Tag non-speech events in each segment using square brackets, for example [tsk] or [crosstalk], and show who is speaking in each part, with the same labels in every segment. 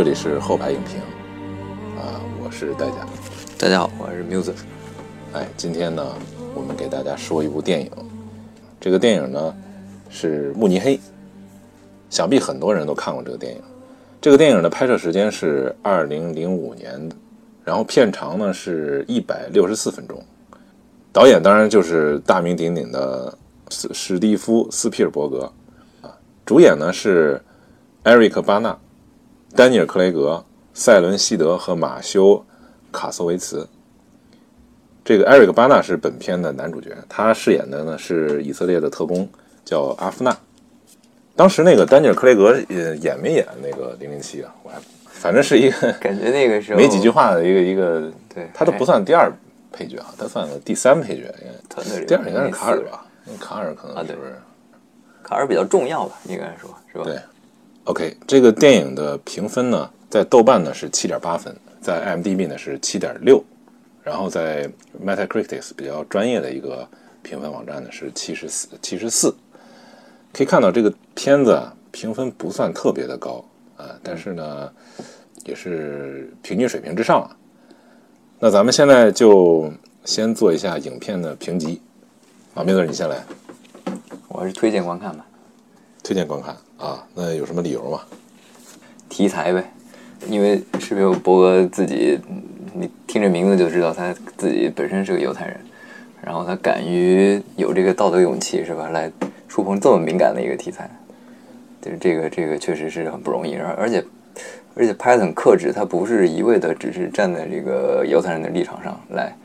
Speaker 1: 这里是后排影评，啊，我是代驾。
Speaker 2: 大家好，我是 Music。
Speaker 1: 哎，今天呢，我们给大家说一部电影，这个电影呢是《慕尼黑》，想必很多人都看过这个电影。这个电影的拍摄时间是二零零五年的，然后片长呢是一百六十四分钟，导演当然就是大名鼎鼎的史史蒂夫·斯皮尔伯格。啊，主演呢是艾瑞克·巴纳、丹尼尔·克雷格、塞伦·西德和马修·卡索维茨。这个艾瑞克·巴纳是本片的男主角，他饰演的呢是以色列的特工，叫阿夫纳。当时那个丹尼尔·克雷格也演没演那个零零七啊？我还反正是一个
Speaker 2: 感觉那个时候
Speaker 1: 没几句话的一个一个，
Speaker 2: 对
Speaker 1: 他都不算第二配角啊，他算个第三配角，第二应该是卡尔吧？卡尔可能
Speaker 2: 啊对
Speaker 1: 是不是？
Speaker 2: 卡尔比较重要吧，应该说是吧？
Speaker 1: 对，OK，这个电影的评分呢，在豆瓣呢是七点八分，在 IMDB 呢是七点六，然后在 Metacritic 比较专业的一个评分网站呢是七十四七十四。可以看到这个片子啊，评分不算特别的高啊，但是呢，也是平均水平之上啊。那咱们现在就先做一下影片的评级。啊，明总你先来
Speaker 2: 我还是推荐观看吧，
Speaker 1: 推荐观看啊，那有什么理由吗？
Speaker 2: 题材呗，因为史皮尔伯格自己，嗯你听这名字就知道他自己本身是个犹太人，然后他敢于有这个道德勇气是吧，来触碰这么敏感的一个题材，就是这个这个确实是很不容易，而而且而且拍的很克制，他不是一味的只是站在这个犹太人的立场上来。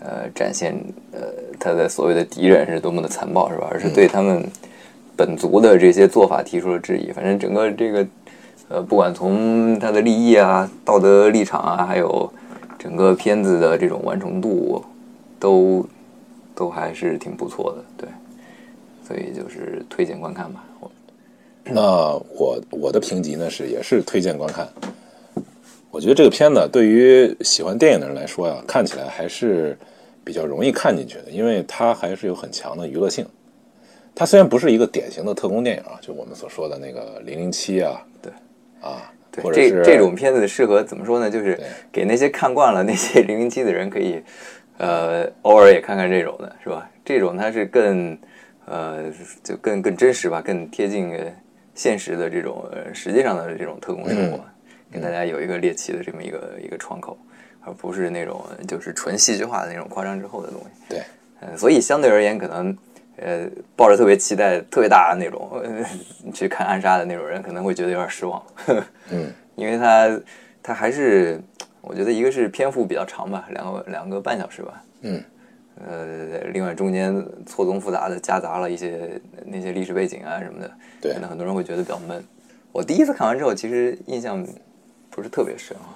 Speaker 2: 呃，展现呃他的所谓的敌人是多么的残暴，是吧？而是对他们本族的这些做法提出了质疑。反正整个这个呃，不管从他的利益啊、道德立场啊，还有整个片子的这种完成度，都都还是挺不错的，对。所以就是推荐观看吧。我
Speaker 1: 那我我的评级呢是也是推荐观看。我觉得这个片子对于喜欢电影的人来说呀，看起来还是比较容易看进去的，因为它还是有很强的娱乐性。它虽然不是一个典型的特工电影啊，就我们所说的那个零零七啊，
Speaker 2: 对
Speaker 1: 啊，
Speaker 2: 对
Speaker 1: 或者是
Speaker 2: 这这种片子适合怎么说呢？就是给那些看惯了那些零零七的人，可以呃偶尔也看看这种的，是吧？这种它是更呃就更更真实吧，更贴近呃现实的这种呃实际上的这种特工生活，
Speaker 1: 嗯
Speaker 2: 给大家有一个猎奇的这么一个一个窗口，而不是那种就是纯戏剧化的那种夸张之后的东西。
Speaker 1: 对，
Speaker 2: 呃，所以相对而言，可能呃抱着特别期待、特别大的那种、呃、去看暗杀的那种人，可能会觉得有点失望。[laughs]
Speaker 1: 嗯，
Speaker 2: 因为他他还是我觉得一个是篇幅比较长吧，两个两个半小时吧。
Speaker 1: 嗯，
Speaker 2: 呃，另外中间错综复杂的夹杂了一些那些历史背景啊什么的，
Speaker 1: 对
Speaker 2: 可能很多人会觉得比较闷。我第一次看完之后，其实印象不是特别深啊。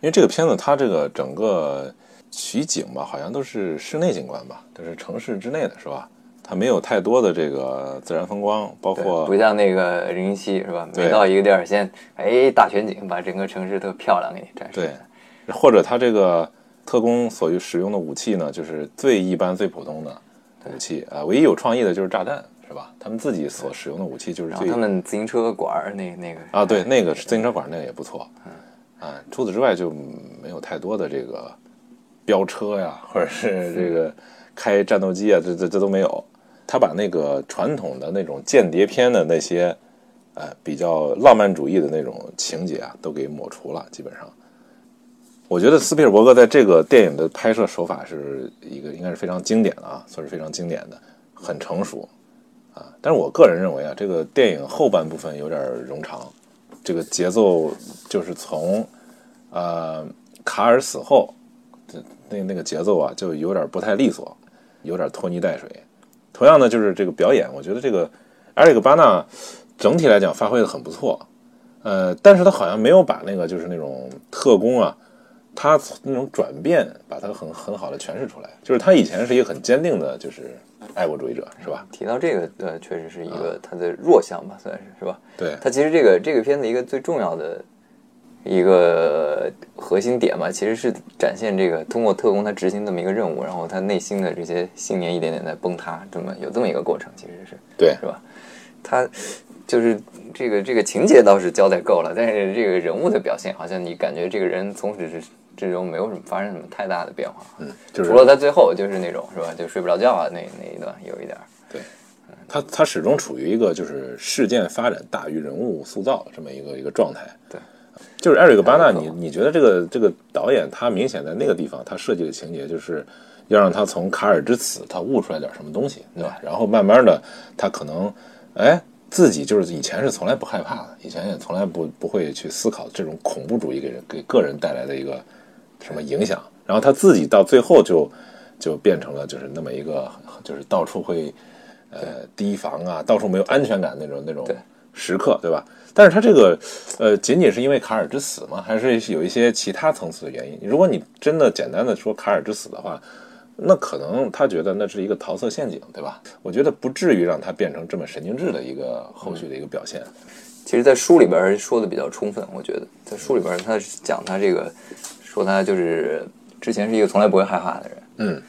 Speaker 1: 因为这个片子它这个整个取景吧，好像都是室内景观吧，都是城市之内的，是吧？它没有太多的这个自然风光，包，括
Speaker 2: 不像那个零零七是吧？每到一个地儿，先哎大全景，把整个城市特漂亮给你展示
Speaker 1: 对。，或者它这个特工所使用的武器呢，就是最一般、最普通的武器啊、唯一有创意的就是炸弹，是吧？他们自己所使用的武器就是最
Speaker 2: 然后他们自行车馆儿那那个
Speaker 1: 啊，对，那个自行车馆那个也不错，嗯啊，除此之外就没有太多的这个飙车呀，或者是这个开战斗机啊，这这这都没有。他把那个传统的那种间谍片的那些，呃，比较浪漫主义的那种情节啊，都给抹除了，基本上。我觉得斯皮尔伯格在这个电影的拍摄手法是一个应该是非常经典的啊，算是非常经典的，很成熟啊。但是我个人认为啊，这个电影后半部分有点冗长，这个节奏就是从呃卡尔死后，那那个节奏啊就有点不太利索，有点拖泥带水。同样呢，就是这个表演，我觉得这个埃里克巴纳整体来讲发挥的很不错，呃，但是他好像没有把那个就是那种特工啊，他那种转变把他很很好的诠释出来。就是他以前是一个很坚定的，就是爱国主义者，是吧？
Speaker 2: 提到这个，呃，确实是一个他的弱项吧，算是是吧？
Speaker 1: 对，
Speaker 2: 他其实这个这个片子一个最重要的一个核心点吧，其实是展现这个通过特工他执行这么一个任务，然后他内心的这些信念一点点在崩塌，这么有这么一个过程，其实是
Speaker 1: 对。
Speaker 2: 是吧？他就是这个这个情节倒是交代够了，但是这个人物的表现，好像你感觉这个人从始至至终没有什么发生什么太大的变化，
Speaker 1: 嗯，就是
Speaker 2: 除了他最后就是那种是吧，就睡不着觉啊那那一段有一点儿，
Speaker 1: 对，他他始终处于一个就是事件发展大于人物塑造这么一个一个状态。
Speaker 2: 对，
Speaker 1: 就是艾瑞克巴纳，你你觉得这个这个导演他明显在那个地方他设计的情节就是要让他从卡尔之死他悟出来点什么东西，对吧？然后慢慢的他可能哎自己就是以前是从来不害怕的，以前也从来不不会去思考这种恐怖主义给人给个人带来的一个什么影响，然后他自己到最后就就变成了就是那么一个就是到处会呃提防啊，到处没有安全感那种那种
Speaker 2: 对
Speaker 1: 时刻，对吧？但是他这个呃，仅仅是因为卡尔之死吗？还是有一些其他层次的原因？如果你真的简单的说卡尔之死的话，那可能他觉得那是一个桃色陷阱，对吧？我觉得不至于让他变成这么神经质的一个后续的一个表现。
Speaker 2: 其实，在书里边说的比较充分，我觉得在书里边他是讲他这个，说他就是之前是一个从来不会害怕的人，
Speaker 1: 嗯，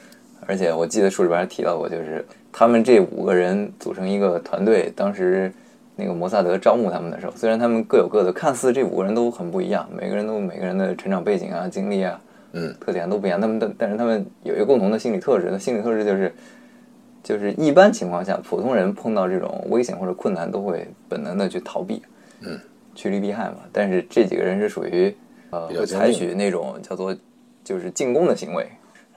Speaker 2: 而且我记得书里边还提到过，就是他们这五个人组成一个团队，当时那个摩萨德招募他们的时候，虽然他们各有各的，看似这五个人都很不一样，每个人都有每个人的成长背景啊、经历啊，
Speaker 1: 嗯，
Speaker 2: 特点都不一样，他们但但是他们有一个共同的心理特质，那心理特质就是。就是一般情况下，普通人碰到这种危险或者困难，都会本能的去逃避，
Speaker 1: 嗯，
Speaker 2: 趋利避害嘛。但是这几个人是属于呃，采取那种叫做就是进攻的行为，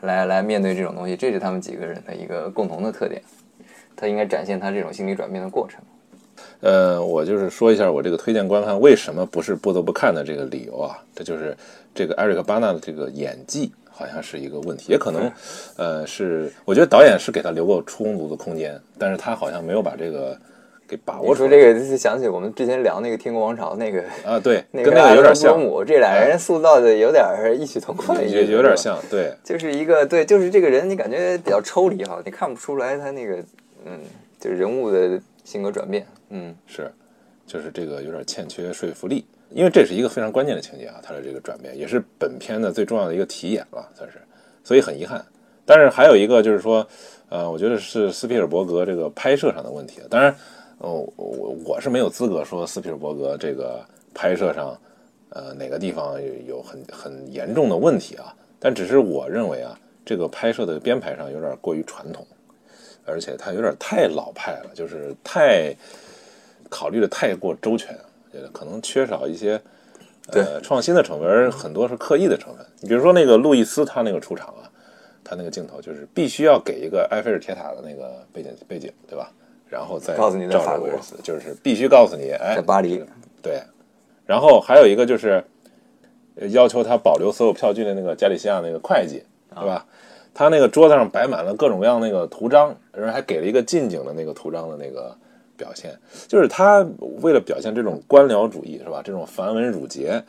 Speaker 2: 来来面对这种东西，这是他们几个人的一个共同的特点。他应该展现他这种心理转变的过程。
Speaker 1: 呃，我就是说一下我这个推荐观看为什么不是不得不看的这个理由啊，这就是这个艾瑞克巴纳的这个演技好像是一个问题，也可能，呃，是我觉得导演是给他留过充足的空间，但是他好像没有把这个给把握出来。
Speaker 2: 说这个，就想起我们之前聊那个《天国王朝》那个
Speaker 1: 啊，对，[laughs]
Speaker 2: 那
Speaker 1: 跟那个有点像，
Speaker 2: 姆，这俩人塑造的有点异曲同工的意思，
Speaker 1: 有有点。像，对，
Speaker 2: 就是一个对，就是这个人，你感觉比较抽离哈，你看不出来他那个嗯，就是人物的性格转变，嗯，
Speaker 1: 是，就是这个有点欠缺说服力，因为这是一个非常关键的情节啊，他的这个转变也是本片的最重要的一个题眼了，算是，所以很遗憾。但是还有一个就是说，呃，我觉得是斯皮尔伯格这个拍摄上的问题。当然，呃，我我是没有资格说斯皮尔伯格这个拍摄上，呃，哪个地方有有很很严重的问题啊。但只是我认为啊，这个拍摄的编排上有点过于传统，而且它有点太老派了，就是太考虑的太过周全，觉得可能缺少一些呃创新的成分，而很多是刻意的成分。你比如说那个路易斯他那个出场啊，他那个镜头就是必须要给一个埃菲尔铁塔的那个背景背景，对吧？然后再
Speaker 2: 告诉你在
Speaker 1: 照着
Speaker 2: 法国
Speaker 1: 就是必须告诉你，哎，
Speaker 2: 在巴黎，
Speaker 1: 对。然后还有一个就是呃要求他保留所有票据的那个加利西亚那个会计，对吧？他那个桌子上摆满了各种各样那个图章，然后还给了一个近景的那个图章的那个表现，就是他为了表现这种官僚主义，是吧？这种繁文缛节，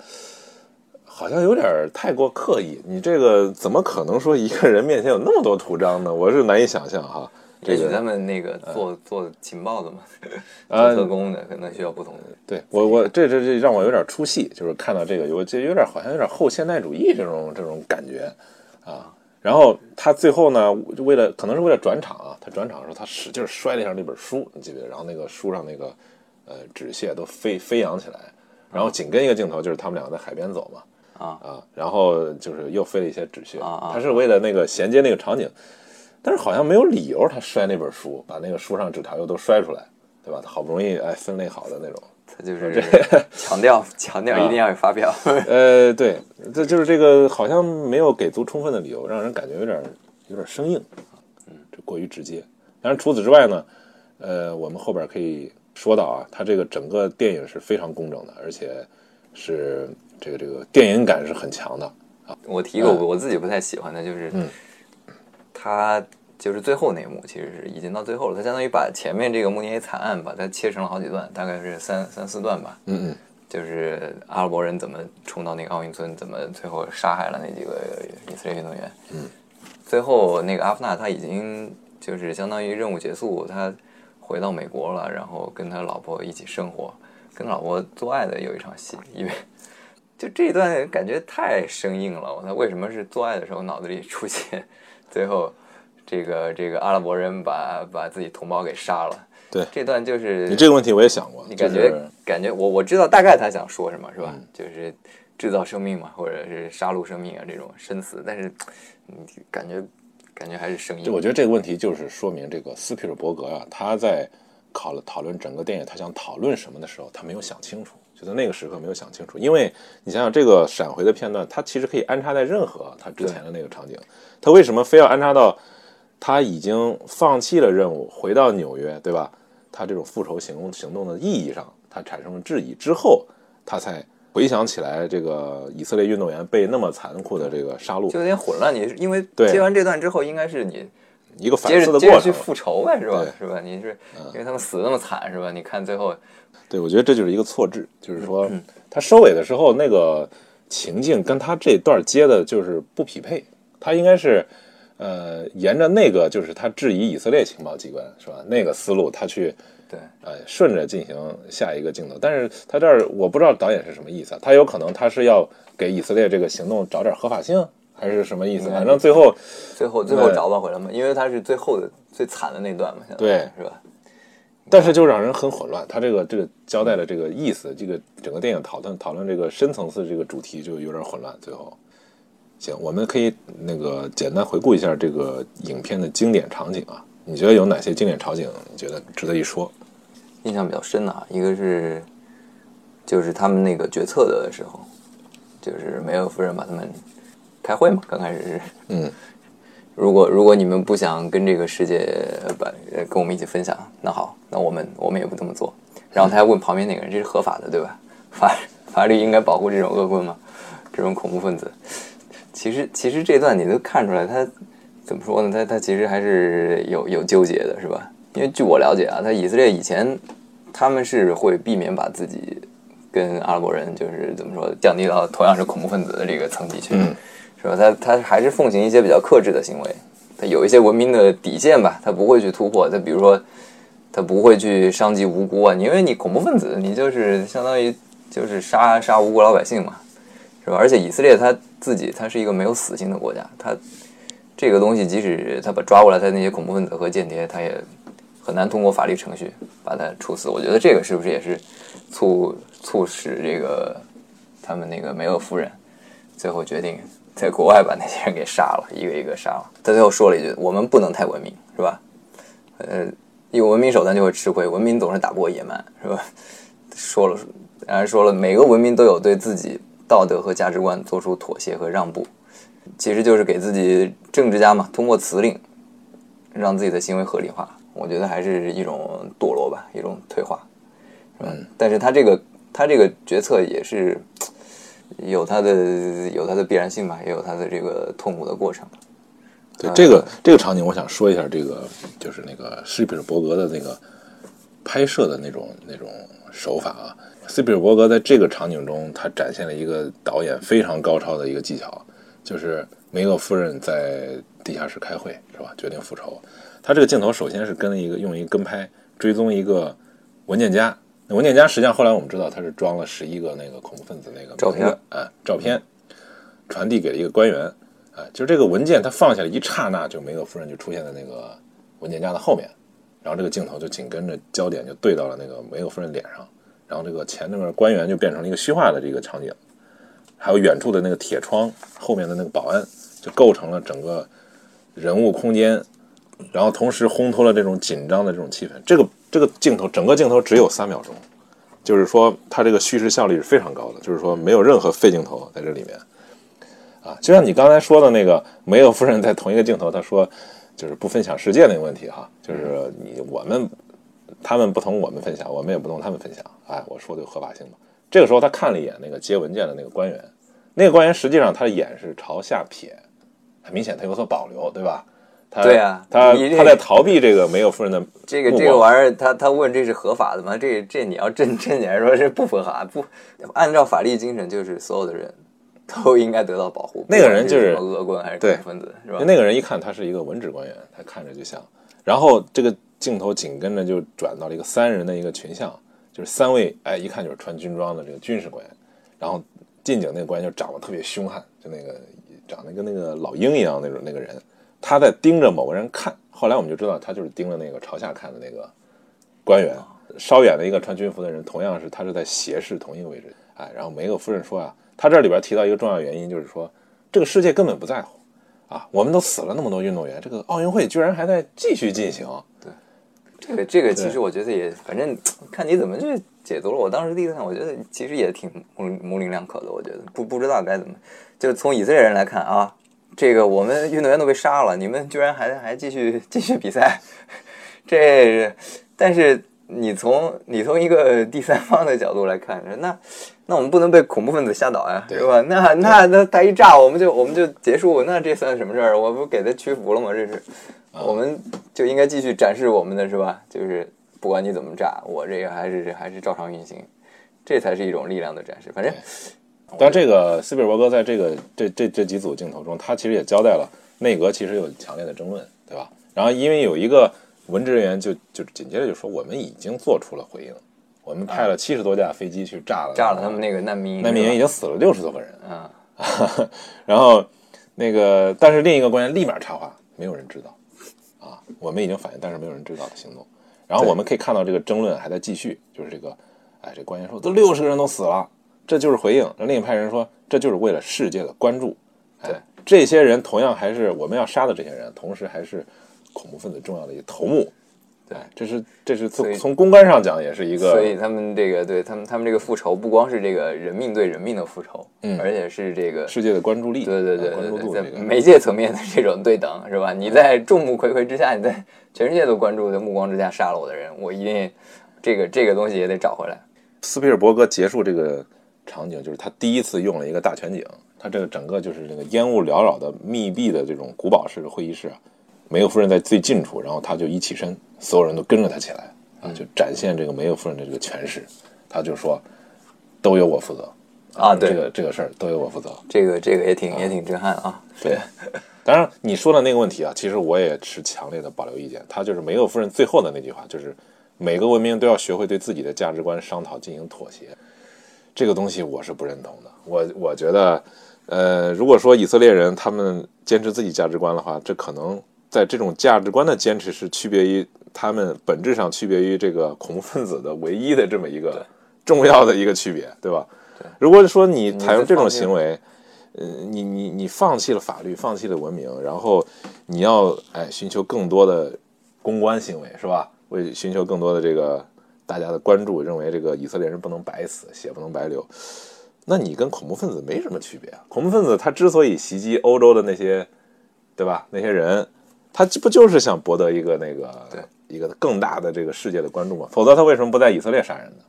Speaker 1: 好像有点太过刻意。你这个怎么可能说一个人面前有那么多图章呢？我是难以想象哈。这个
Speaker 2: 也许他们那个做做情报的嘛，[laughs]
Speaker 1: 呃
Speaker 2: 做特工的可能需要不同的。
Speaker 1: 对我我这这这让我有点出戏，就是看到这个有这有点好像有点后现代主义这种这种感觉啊。然后他最后呢，就为了可能是为了转场啊，他转场的时候他使劲摔了一下那本书，你记不记得？然后那个书上那个呃纸屑都飞飞扬起来，然后紧跟一个镜头就是他们两个在海边走嘛
Speaker 2: 啊
Speaker 1: 啊，然后就是又飞了一些纸屑
Speaker 2: 啊啊
Speaker 1: 他是为了那个衔接那个场景，但是好像没有理由他摔那本书，把那个书上纸条又都摔出来，对吧？他好不容易哎分类好的那种。
Speaker 2: 他就是 [laughs] 强调强调一定要有发表。
Speaker 1: 呃，对，这就是这个好像没有给足充分的理由，让人感觉有点有点生硬，嗯，这过于直接。当然除此之外呢，呃，我们后边可以说到啊，他这个整个电影是非常工整的，而且是这个这个电影感是很强的啊。
Speaker 2: 我提一个我我自己不太喜欢的，就是
Speaker 1: 嗯
Speaker 2: 他就是最后那一幕，其实是已经到最后了。他相当于把前面这个慕尼黑惨案把它切成了好几段，大概是三三四段吧。
Speaker 1: 嗯嗯，
Speaker 2: 就是阿拉伯人怎么冲到那个奥运村，怎么最后杀害了那几个以色列运动员。
Speaker 1: 嗯，
Speaker 2: 最后那个阿夫纳他已经就是相当于任务结束，他回到美国了，然后跟他老婆一起生活，跟他老婆做爱的有一场戏，因为就这一段感觉太生硬了。我操，为什么是做爱的时候脑子里出现最后这个这个阿拉伯人把把自己同胞给杀了？
Speaker 1: 对
Speaker 2: 这段就是
Speaker 1: 你这个问题我也想过，
Speaker 2: 你感觉、
Speaker 1: 就是
Speaker 2: 感觉我我知道大概他想说什么是吧？
Speaker 1: 嗯
Speaker 2: 就是制造生命嘛，或者是杀戮生命啊这种生死，但是你感觉感觉还是生硬。
Speaker 1: 我觉得这个问题就是说明这个斯皮尔伯格啊，他在考了讨论整个电影他想讨论什么的时候，他没有想清楚，就在那个时刻没有想清楚。因为你想想这个闪回的片段，它其实可以安插在任何他之前的那个场景，他为什么非要安插到他已经放弃了任务，回到纽约，对吧？他这种复仇行动行动的意义上，他产生了质疑之后，他才回想起来这个以色列运动员被那么残酷的这个杀戮
Speaker 2: 就，有点混乱，你因为接完这段之后，应该是你
Speaker 1: 一个反
Speaker 2: 接
Speaker 1: 思的过程。
Speaker 2: 去复仇呗，是吧？是吧？你是因为他们死的那么惨，是吧？你看最后
Speaker 1: 对，我觉得这就是一个错置，就是说
Speaker 2: 嗯
Speaker 1: 他收尾的时候那个情境跟他这段接的就是不匹配，他应该是呃沿着那个就是他质疑以色列情报机关是吧？那个思路他去
Speaker 2: 对
Speaker 1: 呃顺着进行下一个镜头，但是他这儿我不知道导演是什么意思啊，他有可能他是要给以色列这个行动找点合法性，还是什么意思？
Speaker 2: 嗯
Speaker 1: 反正最后
Speaker 2: 最后最后
Speaker 1: 对
Speaker 2: 找不回来嘛，因为他是最后的最惨的那段嘛，
Speaker 1: 对
Speaker 2: 是吧？
Speaker 1: 但是就让人很混乱。他这个这个交代的这个意思，这个整个电影讨论讨论这个深层次这个主题就有点混乱。最后，行，我们可以那个简单回顾一下这个影片的经典场景啊。你觉得有哪些经典场景？你觉得值得一说？
Speaker 2: 印象比较深的啊，一个是就是他们那个决策的时候，就是梅尔夫人把他们开会嘛，刚开始是
Speaker 1: 嗯，
Speaker 2: 如果如果你们不想跟这个世界呃把呃跟我们一起分享，那好，那我们我们也不这么做。然后他还问旁边那个人，这是合法的对吧？法法律应该保护这种恶棍吗？这种恐怖分子？其实其实这段你都看出来，他怎么说呢？他他其实还是有有纠结的，是吧？因为据我了解啊，他以色列以前他们是会避免把自己跟阿拉伯人就是怎么说降低到同样是恐怖分子的这个层级去，
Speaker 1: 嗯
Speaker 2: 是吧？他他还是奉行一些比较克制的行为，他有一些文明的底线吧，他不会去突破。他比如说，他不会去伤及无辜啊，因为你恐怖分子，你就是相当于就是杀杀无辜老百姓嘛，是吧？而且以色列他自己他是一个没有死刑的国家，他这个东西即使他把抓过来，他那些恐怖分子和间谍，他也很难通过法律程序把他处死。我觉得这个是不是也是促促使这个他们那个梅厄夫人最后决定在国外把那些人给杀了，一个一个杀了。他最后说了一句：“我们不能太文明，是吧？呃，有文明手段就会吃亏，文明总是打不过野蛮，是吧？”说了，然后说了，每个文明都有对自己道德和价值观做出妥协和让步，其实就是给自己政治家嘛，通过辞令让自己的行为合理化。我觉得还是一种堕落吧，一种退化，嗯？但是他这个他这个决策也是有他的有他的必然性吧，也有他的这个痛苦的过程。
Speaker 1: 对这个这个场景，我想说一下，这个就是那个施皮尔伯格的那个拍摄的那种那种手法啊。斯皮尔伯格在这个场景中，他展现了一个导演非常高超的一个技巧，就是梅厄夫人在地下室开会，是吧？决定复仇。他这个镜头首先是跟了一个用一个跟拍追踪一个文件夹，那文件夹实际上后来我们知道它是装了十一个那个恐怖分子那个
Speaker 2: 照片
Speaker 1: 啊照片，传递给了一个官员，啊，就这个文件他放下来一刹那，就梅厄夫人就出现在那个文件夹的后面，然后这个镜头就紧跟着焦点就对到了那个梅厄夫人脸上，然后这个前那个官员就变成了一个虚化的这个场景，还有远处的那个铁窗后面的那个保安，就构成了整个人物空间，然后同时烘托了这种紧张的这种气氛。这个这个镜头整个镜头只有三秒钟，就是说它这个叙事效率是非常高的，就是说没有任何废镜头在这里面。啊，就像你刚才说的那个梅厄夫人在同一个镜头，她说就是不分享世界那个问题哈，就是你我们他们不同我们分享，我们也不同他们分享。哎，我说的有合法性吗？这个时候他看了一眼那个接文件的那个官员，那个官员实际上他的眼是朝下撇，很明显他有所保留，对吧？他
Speaker 2: 对啊
Speaker 1: 他他在逃避这个没有夫人的
Speaker 2: 这个这个玩意儿，他他问这是合法的吗？这这你要正正经来说是不合法，不按照法律精神，就是所有的人都应该得到保护。
Speaker 1: 那个人就是
Speaker 2: 不管什么恶棍还是
Speaker 1: 对
Speaker 2: 恐怖分子，是吧？
Speaker 1: 那个人一看他是一个文职官员，他看着就像。然后这个镜头紧跟着就转到了一个三人的一个群像，就是三位，哎，一看就是穿军装的这个军事官员。然后近景那个官员就长得特别凶悍，就那个长得跟那个老鹰一样那种那个人，他在盯着某个人看。后来我们就知道他就是盯着那个朝下看的那个官员，稍远的一个穿军服的人，同样是他是在斜视同一个位置。哎，然后梅厄夫人说啊，他这里边提到一个重要原因，就是说这个世界根本不在乎啊，我们都死了那么多运动员，这个奥运会居然还在继续进行。
Speaker 2: 这个这个其实我觉得也，反正 [tsk] 看你怎么去解读了。我当时第一次看，我觉得其实也挺模模棱两可的。我觉得不不知道该怎么，就从以色列人来看啊，这个我们运动员都被杀了，你们居然还还继续继续比赛，[laughs] 这但是你从你从一个第三方的角度来看，那那我们不能被恐怖分子吓倒呀，对吧？那那那他一炸，我们就我们就结束，那这算什么事儿？我不给他屈服了吗？这是。我们就应该继续展示我们的是吧？就是不管你怎么炸，我这个还是还是照常运行，这才是一种力量的展示。反正，
Speaker 1: 但这个斯皮尔伯格在这个这这这几组镜头中，他其实也交代了内阁其实有强烈的争论，对吧？然后因为有一个文职人员就就紧接着就说，我们已经做出了回应，我们派了七十多架飞机去炸了
Speaker 2: 炸了他们那个难民
Speaker 1: 难民营，已经死了六十多个人啊。[laughs] 然后那个但是另一个官员立马插话，没有人知道啊。我们已经反应，但是没有人知道的行动。然后我们可以看到这个争论还在继续，就是这个，哎，这官员说都六十个人都死了，这就是回应。另一派人说这就是为了世界的关注。
Speaker 2: 对，
Speaker 1: 这些人同样还是我们要杀的这些人，同时还是恐怖分子重要的一个头目。对，这是这是从从公关上讲也是一个，
Speaker 2: 所以他们这个对他们他们这个复仇不光是这个人命对人命的复仇，嗯，而且是这个
Speaker 1: 世界的关注力，
Speaker 2: 对对对，在媒介层面的这种对等是吧？你在众目睽睽之下，你在全世界都关注的目光之下杀了我的人，我一定这个这个东西也得找回来。
Speaker 1: 斯皮尔伯格结束这个场景，就是他第一次用了一个大全景，他这个整个就是这个烟雾缭绕的密闭的这种古堡式的会议室啊。梅厄夫人在最近处，然后他就一起身，所有人都跟着他起来啊，就展现这个梅厄夫人的这个权势。他就说：“都由我负责
Speaker 2: 啊，对
Speaker 1: 这个这个事儿都由我负责。”
Speaker 2: 这个这个也挺也挺震撼啊。
Speaker 1: 对，[laughs] 当然你说的那个问题啊，其实我也持强烈的保留意见。他就是梅厄夫人最后的那句话，就是每个文明都要学会对自己的价值观商讨进行妥协。这个东西我是不认同的。我我觉得，呃，如果说以色列人他们坚持自己价值观的话，这可能。在这种价值观的坚持是区别于他们本质上区别于这个恐怖分子的唯一的这么一个重要的一个区别，对吧？
Speaker 2: 对。
Speaker 1: 如果说你采用这种行为，呃，你你你放弃了法律，放弃了文明，然后你要哎寻求更多的公关行为，是吧？为寻求更多的这个大家的关注，认为这个以色列人不能白死，血不能白流，那你跟恐怖分子没什么区别啊！恐怖分子他之所以袭击欧洲的那些，对吧？那些人。他这不就是想博得一个那个
Speaker 2: 对
Speaker 1: 一个更大的这个世界的关注嘛？否则他为什么不在以色列杀人呢？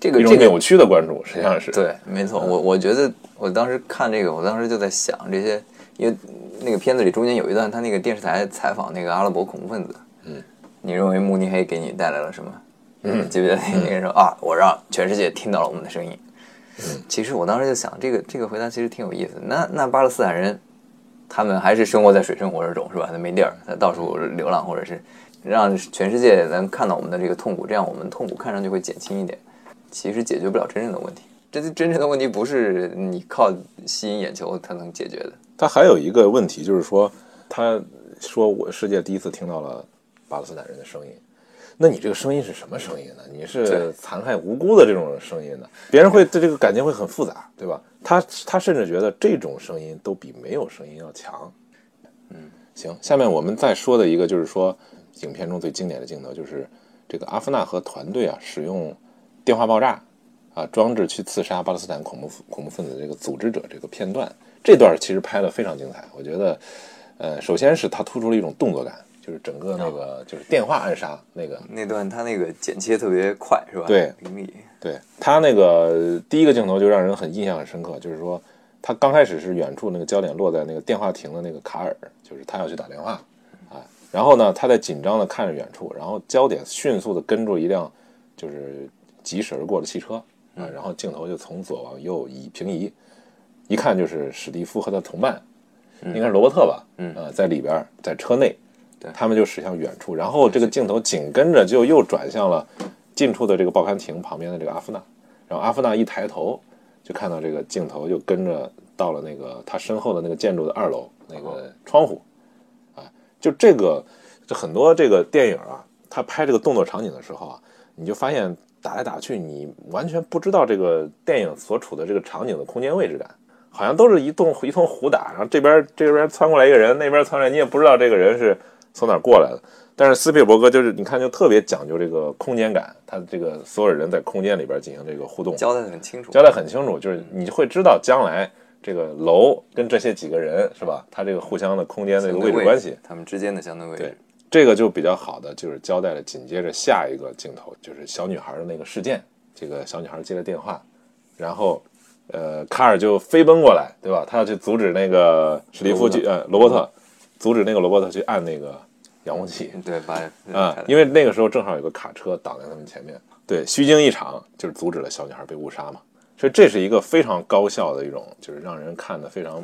Speaker 2: 这个
Speaker 1: 一种扭曲的关注实际上是
Speaker 2: 对，没错。我我觉得我当时看这个，我当时就在想这些，因为那个片子里中间有一段，他那个电视台采访那个阿拉伯恐怖分子，
Speaker 1: 嗯，
Speaker 2: 你认为慕尼黑给你带来了什么？嗯，记不记得那个人说啊，我让全世界听到了我们的声音。
Speaker 1: 嗯，
Speaker 2: 其实我当时就想，这个这个回答其实挺有意思。那那巴勒斯坦人。他们还是生活在水深火热中，是吧？他没地儿，他到处流浪，或者是让全世界能看到我们的这个痛苦，这样我们痛苦看上去会减轻一点。其实解决不了真正的问题，这真正的问题不是你靠吸引眼球才能解决的。
Speaker 1: 他还有一个问题就是说，他说我世界第一次听到了巴勒斯坦人的声音。那你这个声音是什么声音呢？你是残害无辜的这种声音呢？别人会对这个感情会很复杂，对吧？他他甚至觉得这种声音都比没有声音要强。
Speaker 2: 嗯，
Speaker 1: 行，下面我们再说的一个就是说，影片中最经典的镜头就是这个阿夫纳和团队啊使用电话爆炸啊装置去刺杀巴勒斯坦恐怖恐怖分子这个组织者这个片段，这段其实拍的非常精彩。我觉得，呃，首先是他突出了一种动作感。就是整个那个就是电话暗杀那个
Speaker 2: 那段，他那个剪切特别快，是吧？
Speaker 1: 对，
Speaker 2: 灵敏。
Speaker 1: 对他那个第一个镜头就让人很印象很深刻，就是说他刚开始是远处那个焦点落在那个电话亭的那个卡尔，就是他要去打电话啊。然后呢，他在紧张的看着远处，然后焦点迅速的跟住一辆就是疾驶而过的汽车啊，然后镜头就从左往右移平移，一看就是史蒂夫和他同伴，应该是罗伯特吧？
Speaker 2: 嗯
Speaker 1: 啊，在里边在车内。他们就驶向远处，然后这个镜头紧跟着就又转向了近处的这个报刊亭旁边的这个阿夫纳，然后阿夫纳一抬头就看到这个镜头就跟着到了那个他身后的那个建筑的二楼那个窗户，啊，就这个，这很多这个电影啊，他拍这个动作场景的时候啊，你就发现打来打去，你完全不知道这个电影所处的这个场景的空间位置感，好像都是一通一通胡打，然后这边 [laughs] 这边窜过来一个人，那边窜过来，你也不知道这个人是从哪儿过来的。但是斯皮尔伯格就是你看就特别讲究这个空间感，他这个所有人在空间里边进行这个互动，
Speaker 2: 交代的很清楚，
Speaker 1: 交代很清楚，就是你会知道将来这个楼跟这些几个人是吧，他这个互相的空间的一个位置关系，
Speaker 2: 他们之间的相对位置
Speaker 1: 对。这个就比较好的，就是交代了紧接着下一个镜头，就是小女孩的那个事件。这个小女孩接了电话，然后，呃，卡尔就飞奔过来，对吧？他要去阻止那个史蒂夫去，呃，罗伯特，阻止那个罗伯特去按那个遥控器。
Speaker 2: 对，把
Speaker 1: 啊、因为那个时候正好有个卡车挡在他们前面，对，虚惊一场，就是阻止了小女孩被误杀嘛。所以这是一个非常高效的一种，就是让人看的非常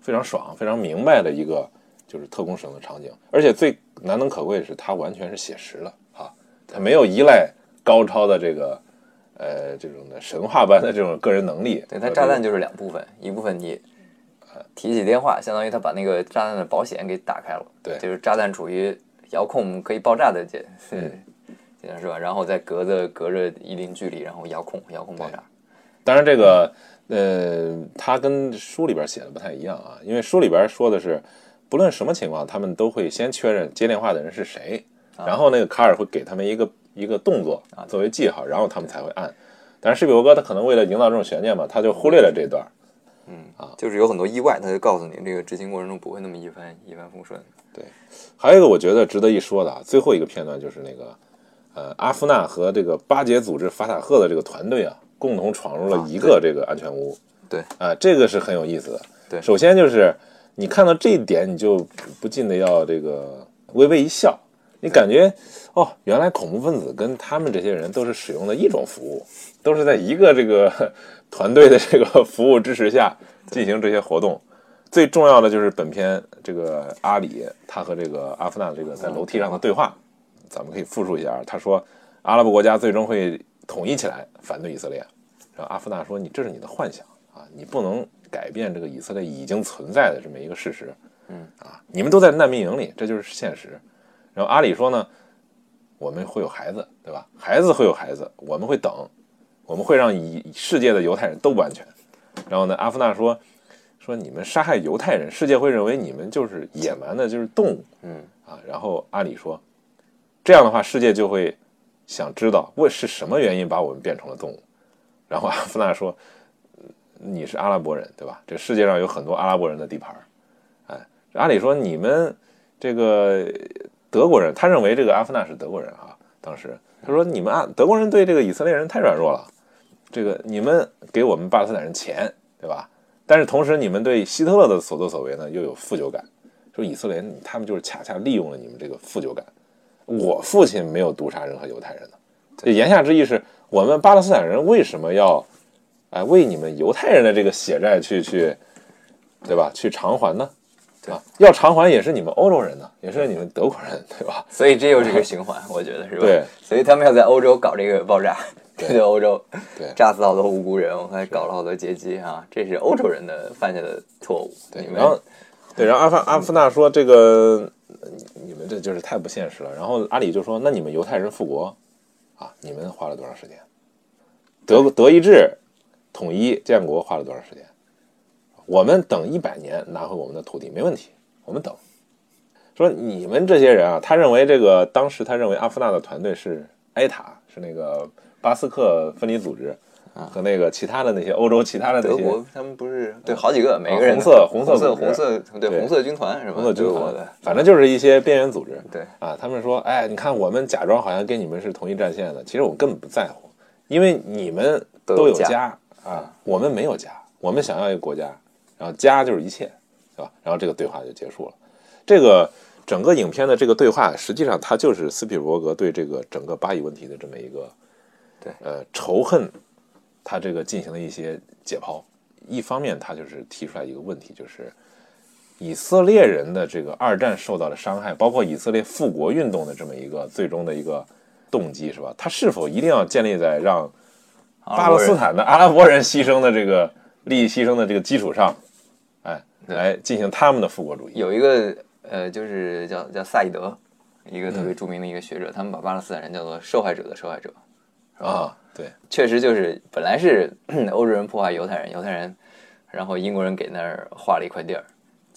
Speaker 1: 非常爽、非常明白的一个就是特工使用的场景。而且最难能可贵的是，它完全是写实的啊，它没有依赖高超的这个呃这种的神话般的这种个人能力。
Speaker 2: 对，它炸弹就是两部分，一部分你呃提起电话，相当于他把那个炸弹的保险给打开了，
Speaker 1: 对
Speaker 2: 就是炸弹处于遥控可以爆炸的阶段是吧？然后再隔着隔着一定距离，然后遥控遥控爆炸。
Speaker 1: 当然，这个呃，他跟书里边写的不太一样啊，因为书里边说的是，不论什么情况，他们都会先确认接电话的人是谁，然后那个卡尔会给他们一个一个动作
Speaker 2: 啊
Speaker 1: 作为记号，然后他们才会按。但是施比伯格他可能为了营造这种悬念嘛，他就忽略了这段。
Speaker 2: 嗯啊就是有很多意外，他就告诉你这个执行过程中不会那么一帆一帆风顺。
Speaker 1: 对还有一个我觉得值得一说的啊，最后一个片段就是那个，呃，阿夫纳和这个巴结组织法塔赫的这个团队啊，共同闯入了一个这个安全屋。
Speaker 2: 对
Speaker 1: 啊、这个是很有意思的。
Speaker 2: 对
Speaker 1: 首先就是你看到这一点，你就不禁的要这个微微一笑，你感觉哦，原来恐怖分子跟他们这些人都是使用的一种服务，都是在一个这个 [laughs] 团队的这个服务支持下进行这些活动。最重要的就是本片这个阿里他和这个阿夫纳这个在楼梯上的对话，咱们可以复述一下。他说，阿拉伯国家最终会统一起来反对以色列。然后阿夫纳说：“你这是你的幻想啊，你不能改变这个以色列已经存在的这么一个事实。
Speaker 2: 嗯
Speaker 1: 啊，你们都在难民营里，这就是现实。”然后阿里说呢：“我们会有孩子，对吧？孩子会有孩子，我们会等，我们会让以世界的犹太人都不安全。”然后呢，阿夫纳说：“说你们杀害犹太人，世界会认为你们就是野蛮的，就是动物。”
Speaker 2: 嗯
Speaker 1: 啊，然后阿里说，这样的话，世界就会想知道为是什么原因把我们变成了动物。然后阿夫纳说，你是阿拉伯人对吧？这世界上有很多阿拉伯人的地盘儿。哎，阿里说你们这个德国人，他认为这个阿夫纳是德国人啊。当时他说你们啊，德国人对这个以色列人太软弱了，这个你们给我们巴勒斯坦人钱对吧？但是同时你们对希特勒的所作所为呢又有负疚感。说以色列人他们就是恰恰利用了你们这个负疚感。我父亲没有毒杀任何犹太人的，这言下之意是我们巴勒斯坦人为什么要哎为你们犹太人的这个血债去去，对吧？去偿还呢？
Speaker 2: 对
Speaker 1: 啊，要偿还也是你们欧洲人呢，也是你们德国人，对吧？[laughs]
Speaker 2: 所以这又是一个循环，我觉得是吧？
Speaker 1: 对，
Speaker 2: 所以他们要在欧洲搞这个爆炸，
Speaker 1: 对 [laughs]
Speaker 2: 对欧洲，
Speaker 1: 对
Speaker 2: 炸死好多无辜人，我还搞了好多劫机啊，这是欧洲人的犯下的错误。
Speaker 1: 对然后对，然后阿夫阿夫纳说这个你们这就是太不现实了。然后阿里就说，那你们犹太人复国啊，你们花了多长时间？德德意志统一建国花了多长时间？我们等一百年拿回我们的土地没问题，我们等。说你们这些人啊，他认为这个当时他认为阿夫纳的团队是埃塔，是那个巴斯克分离组织和那个其他的那些欧洲其他的那些
Speaker 2: 德国他们不是对好几个，每个人
Speaker 1: 红色
Speaker 2: 红
Speaker 1: 红色
Speaker 2: 红色对
Speaker 1: 对
Speaker 2: 红色军团是吧？
Speaker 1: 红色军
Speaker 2: 的，
Speaker 1: 反正就是一些边缘组织。
Speaker 2: 对
Speaker 1: 啊，他们说，哎，你看我们假装好像跟你们是同一战线的，其实我们根本不在乎，因为你们都有
Speaker 2: 都有
Speaker 1: 家啊，我们没有家，我们想要一个国家，然后家就是一切，对吧？然后这个对话就结束了。这个整个影片的这个对话，实际上它就是斯皮尔伯格对这个整个巴以问题的这么一个，
Speaker 2: 对
Speaker 1: 呃仇恨，他这个进行了一些解剖。一方面，他就是提出来一个问题，就是以色列人的这个二战受到的伤害，包括以色列复国运动的这么一个最终的一个动机，是吧？他是否一定要建立在让巴勒斯坦的阿拉伯人牺牲的这个利益牺牲的这个基础上，哎，来进行他们的复国主义？
Speaker 2: 有一个呃，就是叫叫萨义德一个特别著名的一个学者，他们把巴勒斯坦人叫做受害者的受害者。
Speaker 1: 啊，对，
Speaker 2: 确实就是本来是 [clears throat] 欧洲人破坏犹太人，犹太人，然后英国人给那儿划了一块地儿，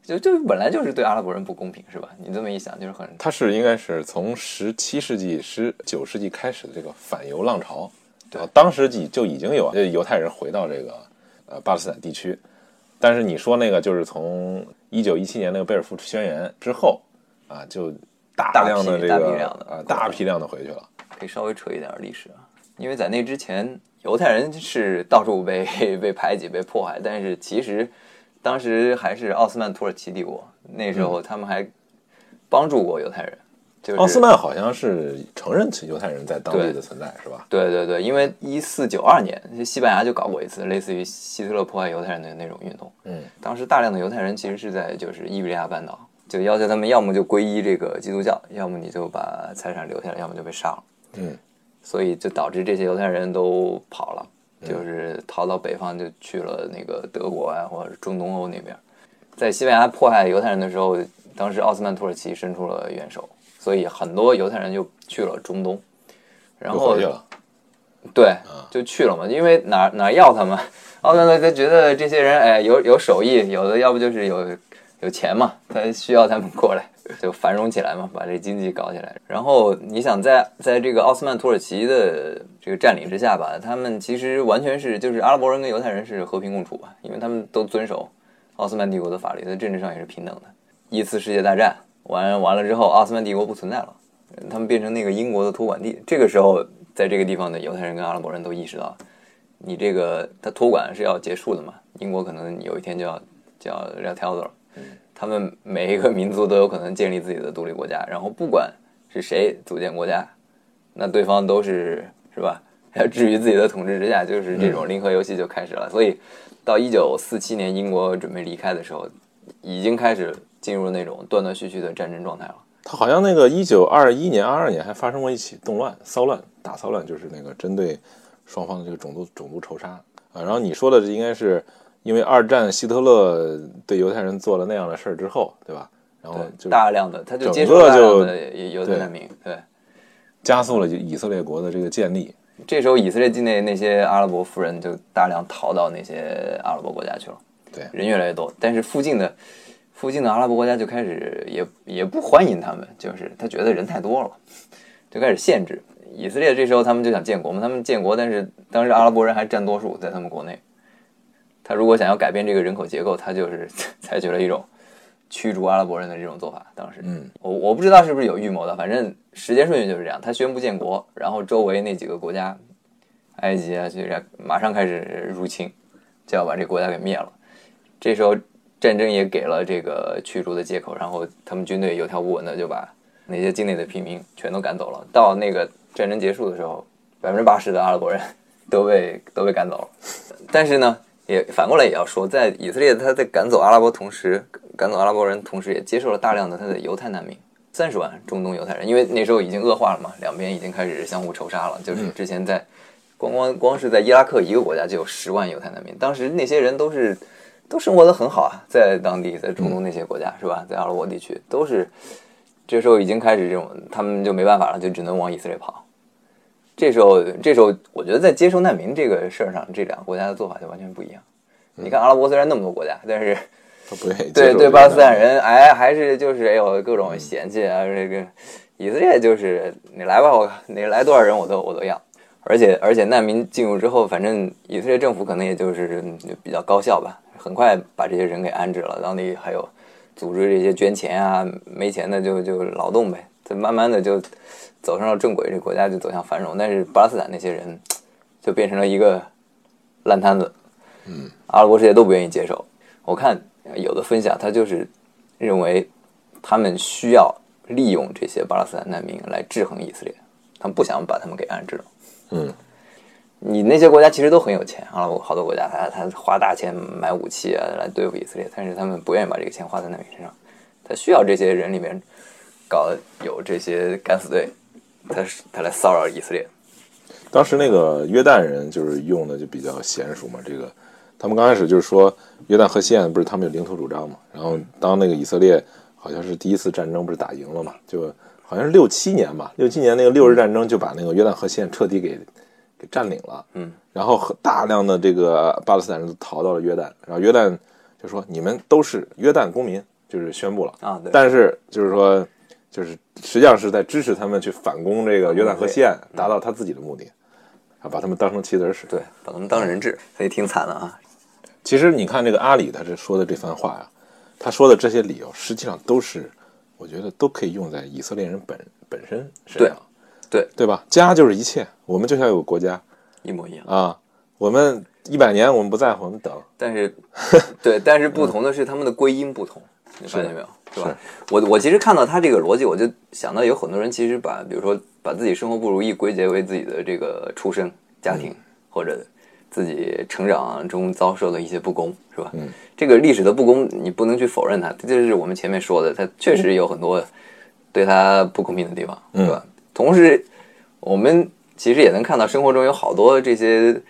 Speaker 2: 就就本来就是对阿拉伯人不公平，是吧？你这么一想，就是很
Speaker 1: 它是应该是从十七世纪、十九世纪开始的这个反犹浪潮，
Speaker 2: 对。
Speaker 1: 啊，当时就就已经有这犹太人回到这个呃巴勒斯坦地区，但是你说那个就是从一九一七年那个贝尔福宣言之后啊，就大量的这
Speaker 2: 大批
Speaker 1: 个
Speaker 2: 量的
Speaker 1: 啊大批量的回去了，
Speaker 2: 可以稍微扯一点历史啊，因为在那之前，犹太人是到处被 [laughs] 被排挤、被迫害，但是其实当时还是奥斯曼土耳其帝国，那时候他们还帮助过犹太人。就是
Speaker 1: 奥斯曼好像是承认犹太人在当地的存在，是吧？
Speaker 2: 对对对，因为一四九二年，西班牙就搞过一次类似于希特勒迫害犹太人的那种运动。
Speaker 1: 嗯，
Speaker 2: 当时大量的犹太人其实是在就是伊比利亚半岛，就要求他们要么就皈依这个基督教，要么你就把财产留下来，要么就被杀了。
Speaker 1: 嗯，
Speaker 2: 所以就导致这些犹太人都跑了，就是逃到北方，就去了那个德国啊，或者是中东欧那边。在西班牙迫害犹太人的时候，当时奥斯曼土耳其伸出了援手，所以很多犹太人就去了中东，然后。对，就去了嘛，因为哪哪要他们？[laughs] 奥斯曼他觉得这些人哎有有手艺，有的要不就是有有钱嘛，他需要他们过来，就繁荣起来嘛，把这经济搞起来。然后你想在在这个奥斯曼土耳其的这个占领之下吧，他们其实完全是就是阿拉伯人跟犹太人是和平共处吧，因为他们都遵守奥斯曼帝国的法律，在政治上也是平等的。一次世界大战完完了之后，奥斯曼帝国不存在了，他们变成那个英国的托管地。这个时候，在这个地方的犹太人跟阿拉伯人都意识到，你这个他托管是要结束的嘛，英国可能有一天就要就要撂挑子了。他们每一个民族都有可能建立自己的独立国家，然后不管是谁组建国家，那对方都是是吧？要置于自己的统治之下，就是这种零和游戏就开始了。所以到一九四七年英国准备离开的时候，已经开始进入那种断断续续的战争状态了。
Speaker 1: 他好像那个一九二一年、二二年还发生过一起动乱、骚乱、大骚乱，就是那个针对双方的这个种族种族仇杀啊。然后你说的这应该是因为二战希特勒对犹太人做了那样的事儿之后，对吧？然后就
Speaker 2: 大量的，他就
Speaker 1: 整
Speaker 2: 接受大量的犹太难民。对，
Speaker 1: 加速了以色列国的这个建立。
Speaker 2: 这时候以色列境内那些阿拉伯富人就大量逃到那些阿拉伯国家去了。
Speaker 1: 对
Speaker 2: 人越来越多，但是附近的附近的阿拉伯国家就开始也也不欢迎他们，就是他觉得人太多了，就开始限制。以色列这时候他们就想建国嘛，他们建国，但是当时阿拉伯人还占多数在他们国内。他如果想要改变这个人口结构，他就是 [laughs] 采取了一种驱逐阿拉伯人的这种做法。当时，
Speaker 1: 嗯，
Speaker 2: 我我不知道是不是有预谋的，反正时间顺序就是这样。他宣布建国，然后周围那几个国家，埃及啊，这马上开始入侵，就要把这国家给灭了。这时候战争也给了这个驱逐的借口，然后他们军队有条不紊的就把那些境内的平民全都赶走了。到那个战争结束的时候，百分之八十的阿拉伯人 [laughs] 都被都被赶走了。但是呢，也反过来也要说，在以色列他在赶走阿拉伯同时，赶走阿拉伯人同时，也接受了大量的他的犹太难民，三十万中东犹太人，因为那时候已经恶化了嘛，两边已经开始相互仇杀了。就是之前在光光光是在伊拉克一个国家就有十万犹太难民，当时那些人都是都生活的很好啊，在当地，在中东那些国家、是吧，在阿拉伯地区都是，这时候已经开始这种，他们就没办法了，就只能往以色列跑。这时候，这时候我觉得在接收难民这个事儿上，这两个国家的做法就完全不一样。你看阿拉伯虽然那么多国家，但是对对巴勒斯坦人，哎，还是就是哎呦各种嫌弃啊，这个以色列就是你来吧，我你来多少人我都我都要。而且而且难民进入之后，反正以色列政府可能也就是嗯比较高效吧，很快把这些人给安置了。当地还有组织这些捐钱啊，没钱的就就劳动呗，这慢慢的就走上了正轨，这国家就走向繁荣。但是巴勒斯坦那些人就变成了一个烂摊子，
Speaker 1: 嗯，
Speaker 2: 阿拉伯世界都不愿意接受。我看有的分享，他就是认为他们需要利用这些巴勒斯坦难民来制衡以色列，他们不想把他们给安置了。
Speaker 1: 嗯，
Speaker 2: 你那些国家其实都很有钱，阿拉伯好多国家他他花大钱买武器啊来对付以色列，但是他们不愿意把这个钱花在难民身上，他需要这些人里面搞有这些敢死队，他是他来骚扰以色列。
Speaker 1: 当时那个约旦人就是用的就比较娴熟嘛，这个他们刚开始就是说约旦河西岸不是他们有领土主张嘛，然后当那个以色列好像是第一次战争不是打赢了嘛，就好像是六七年吧，六七年那个六日战争就把那个约旦河西岸彻底给给占领了。
Speaker 2: 嗯，
Speaker 1: 然后很大量的这个巴勒斯坦人都逃到了约旦，然后约旦就说你们都是约旦公民，就是宣布了。
Speaker 2: 啊，对，
Speaker 1: 但是就是说，就是实际上是在支持他们去反攻这个约旦河西岸，达到他自己的目的，啊，把他们当成棋子使。
Speaker 2: 对，把他们当人质，所以挺惨的啊。
Speaker 1: 其实你看这个阿里他这说的这番话呀，他说的这些理由，实际上都是我觉得都可以用在以色列人本本身身上，
Speaker 2: 对
Speaker 1: 对吧？家就是一切，我们就像有个国家
Speaker 2: 一模一样。
Speaker 1: 啊，我们一百年我们不在乎，我们等。
Speaker 2: 但是，[laughs] 对，但是不同的是他们的归因不同，你发现没有？是吧？我我其实看到他这个逻辑，我就想到有很多人其实把，比如说把自己生活不如意归结为自己的这个出身、家庭，或者自己成长中遭受的一些不公，是吧？
Speaker 1: 嗯，
Speaker 2: 这个历史的不公，你不能去否认它，这就是我们前面说的，它确实有很多对他不公平的地方，是吧？同时，我们其实也能看到生活中有好多这些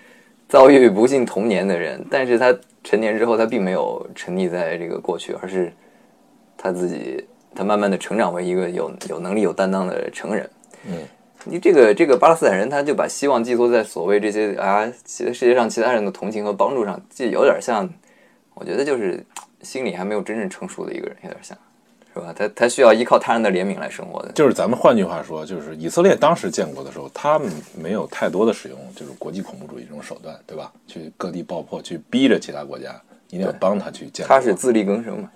Speaker 2: 遭遇不幸童年的人，但是他成年之后，他并没有沉溺在这个过去，而是他自己，他慢慢的成长为一个有有能力、有担当的成人。
Speaker 1: 嗯，
Speaker 2: 你这个这个巴勒斯坦人，他就把希望寄托在所谓这些啊，其世界上其他人的同情和帮助上，这有点像，我觉得就是心理还没有真正成熟的一个人，有点像，是吧？他他需要依靠他人的怜悯来生活的。
Speaker 1: 就是咱们换句话说，就是以色列当时建国的时候，他们没有太多的使用就是国际恐怖主义这种手段，对吧？去各地爆破，去逼着其他国家一定要帮他去建国。
Speaker 2: 他是自力更生嘛，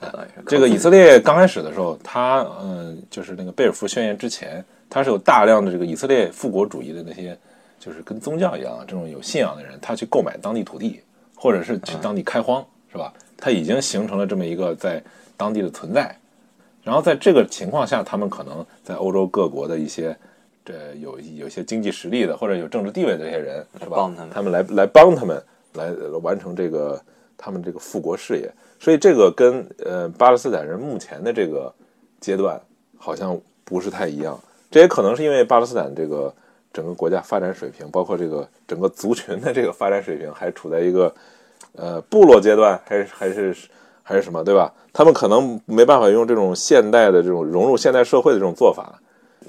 Speaker 1: 这个以色列刚开始的时候，他嗯，就是那个贝尔福宣言之前，他是有大量的这个以色列复国主义的那些，就是跟宗教一样这种有信仰的人，他去购买当地土地，或者是去当地开荒，是吧？他已经形成了这么一个在当地的存在。然后在这个情况下，他们可能在欧洲各国的一些这有有些经济实力的或者有政治地位的这些人，是吧？
Speaker 2: 帮他们
Speaker 1: 他们来来帮他们来完成这个他们这个复国事业。所以这个跟呃巴勒斯坦人目前的这个阶段好像不是太一样。这也可能是因为巴勒斯坦这个整个国家发展水平，包括这个整个族群的这个发展水平，还处在一个呃部落阶段，还是还是还是什么，对吧？他们可能没办法用这种现代的这种融入现代社会的这种做法。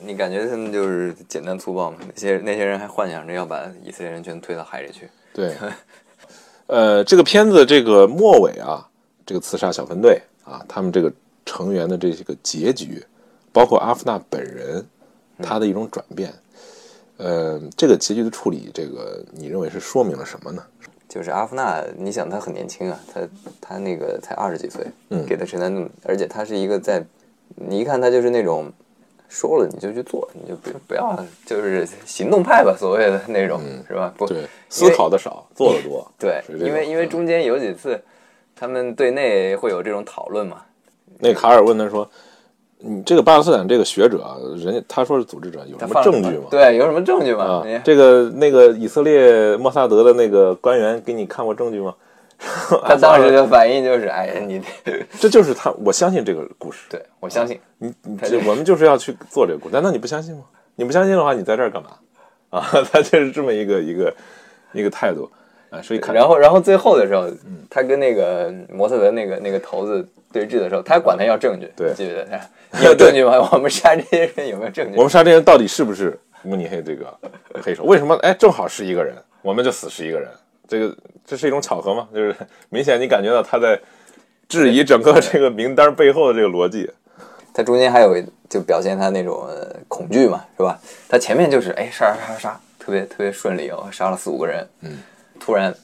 Speaker 2: 你感觉他们就是简单粗暴吗？那些那些人还幻想着要把以色列人全推到海里去。
Speaker 1: 对，[laughs] 呃，这个片子这个末尾啊，这个刺杀小分队啊，他们这个成员的这些个结局，包括阿夫纳本人他的一种转变，呃，这个结局的处理，这个你认为是说明了什么呢？
Speaker 2: 就是阿夫纳，你想他很年轻啊，他他那个才二十几岁，
Speaker 1: 嗯
Speaker 2: 给他承担那么，而且他是一个在，你一看他就是那种说了你就去做，你就不不要就是行动派吧，所谓的那种、是吧？不，
Speaker 1: 思考的少，做的多。[laughs]
Speaker 2: 对因为因为
Speaker 1: 嗯
Speaker 2: 中间有几次他们对内会有这种讨论嘛，
Speaker 1: 那卡尔问他说：“你这个巴勒斯坦这个学者啊，人家他说是组织者，有什么证据吗？”
Speaker 2: 对，有什么证据吗？
Speaker 1: 啊，这个那个以色列莫萨德的那个官员给你看过证据吗？[laughs]
Speaker 2: 他当时的反应就是，哎呀，你
Speaker 1: 这 [laughs] 就是他，我相信这个故事。
Speaker 2: 对我相信，
Speaker 1: 你你
Speaker 2: 他
Speaker 1: 这我们就是要去做这个故事，难道你不相信吗？你不相信的话，你在这儿干嘛？啊，[laughs] 他就是这么一个一个一个态度啊，所以看
Speaker 2: 然后，然后最后的时候，
Speaker 1: 嗯
Speaker 2: 他跟那个摩特德那个那个头子对峙的时候，他还管他要证据，
Speaker 1: 对
Speaker 2: 记得？你有证据吗？我们杀这些人有没有证据？
Speaker 1: 我们杀这些人到底是不是慕尼黑这个黑手？为什么？哎，正好是一个人，我们就死十一个人，这个这是一种巧合吗？就是明显你感觉到他在质疑整个这个名单背后的这个逻辑。[laughs]
Speaker 2: 他中间还有就表现他那种、呃恐惧嘛，是吧？他前面就是哎杀杀杀杀，特别特别顺利哦，杀了四五个人，
Speaker 1: 嗯，
Speaker 2: 突然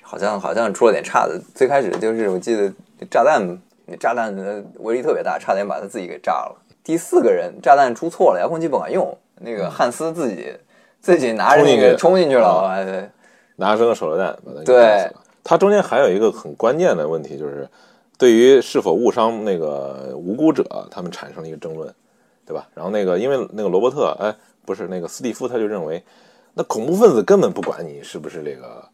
Speaker 2: 好像好像出了点岔子。最开始就是我记得炸弹，那炸弹的威力特别大，差点把他自己给炸了。第四个人炸弹出错了，遥控器不管用，那个汉斯自己自己拿着那个冲进去了，哎对
Speaker 1: 拿着个手榴弹把他给
Speaker 2: 对
Speaker 1: 打死了。他中间还有一个很关键的问题，就是对于是否误伤那个无辜者，他们产生了一个争论，对吧？然后那个因为那个罗伯特，哎，不是那个斯蒂夫，他就认为，那恐怖分子根本不管你是不是这个，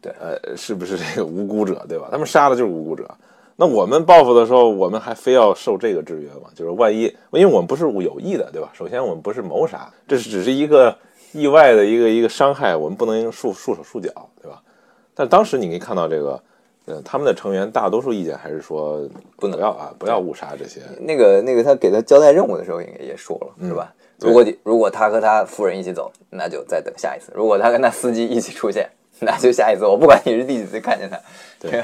Speaker 2: 对
Speaker 1: 呃，是不是这个无辜者，对吧？他们杀的就是无辜者。那我们报复的时候，我们还非要受这个制约吗？就是万一，因为我们不是有意的，对吧？首先我们不是谋杀，这是只是一个意外的一个一个伤害，我们不能束束手束脚，对吧？但当时你可以看到这个呃，他们的成员大多数意见还是说
Speaker 2: 不能
Speaker 1: 要啊，不要误杀这些。
Speaker 2: 那个那个他给他交代任务的时候，应该也说了，是吧？如果如果他和他夫人一起走，那就再等下一次；如果他跟他司机一起出现，那就下一次。我不管你是第几次看见他，
Speaker 1: 对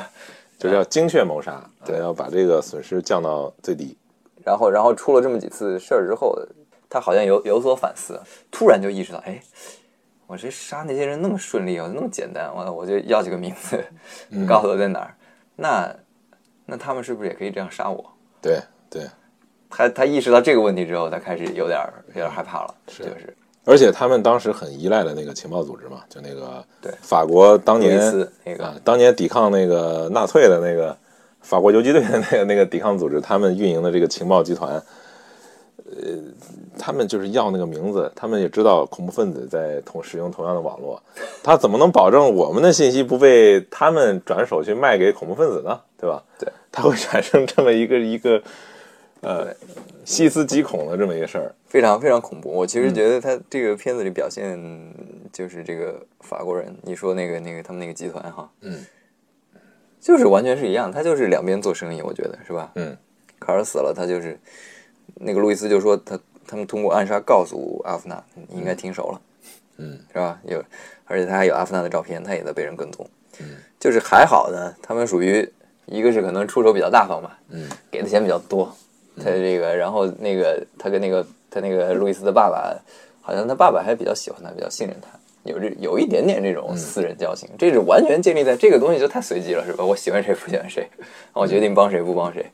Speaker 1: 就是要精确谋杀，对，要把这个损失降到最低。
Speaker 2: 然后然后出了这么几次事儿之后，他好像有有所反思，突然就意识到，哎，我这杀那些人那么顺利我，那么简单，我我就要几个名字，[laughs] 告诉我在哪儿，那那他们是不是也可以这样杀我？
Speaker 1: 对对，
Speaker 2: 他他意识到这个问题之后，他开始有点儿有点儿害怕了，
Speaker 1: 是
Speaker 2: 就是
Speaker 1: 而且他们当时很依赖的那个情报组织嘛，就那个
Speaker 2: 对
Speaker 1: 法国当年
Speaker 2: 那个
Speaker 1: 啊，当年抵抗那个纳粹的那个法国游击队的那个那个抵抗组织，他们运营的这个情报集团，呃，他们就是要那个名字，他们也知道恐怖分子在同使用同样的网络，他怎么能保证我们的信息不被他们转手去卖给恐怖分子呢？对吧？
Speaker 2: 对，
Speaker 1: 他会产生这么一个一个呃细思极恐的这么一个事儿。
Speaker 2: 非常非常恐怖。我其
Speaker 1: 嗯
Speaker 2: 实觉得他这个片子里表现就是这个法国人，你说那个那个他们那个集团哈，
Speaker 1: 嗯，
Speaker 2: 就是完全是一样，他就是两边做生意，我觉得是吧？
Speaker 1: 嗯，
Speaker 2: 卡尔死了，他就是那个路易斯就说他他们通过暗杀告诉阿夫纳，你应该停手了，
Speaker 1: 嗯，
Speaker 2: 是吧？有，而且他还有阿夫纳的照片，他也在被人跟踪，嗯，就是还好呢，他们属于一个是可能出手比较大方吧，
Speaker 1: 嗯，
Speaker 2: 给的钱比较多，他这个，然后那个他跟那个他那个路易斯的爸爸，好像他爸爸还比较喜欢他，比较信任他。有这有一点点这种私人交情，这是完全建立在这个东西就太随机了，是吧？我喜欢谁不喜欢谁，我决定帮谁不帮谁。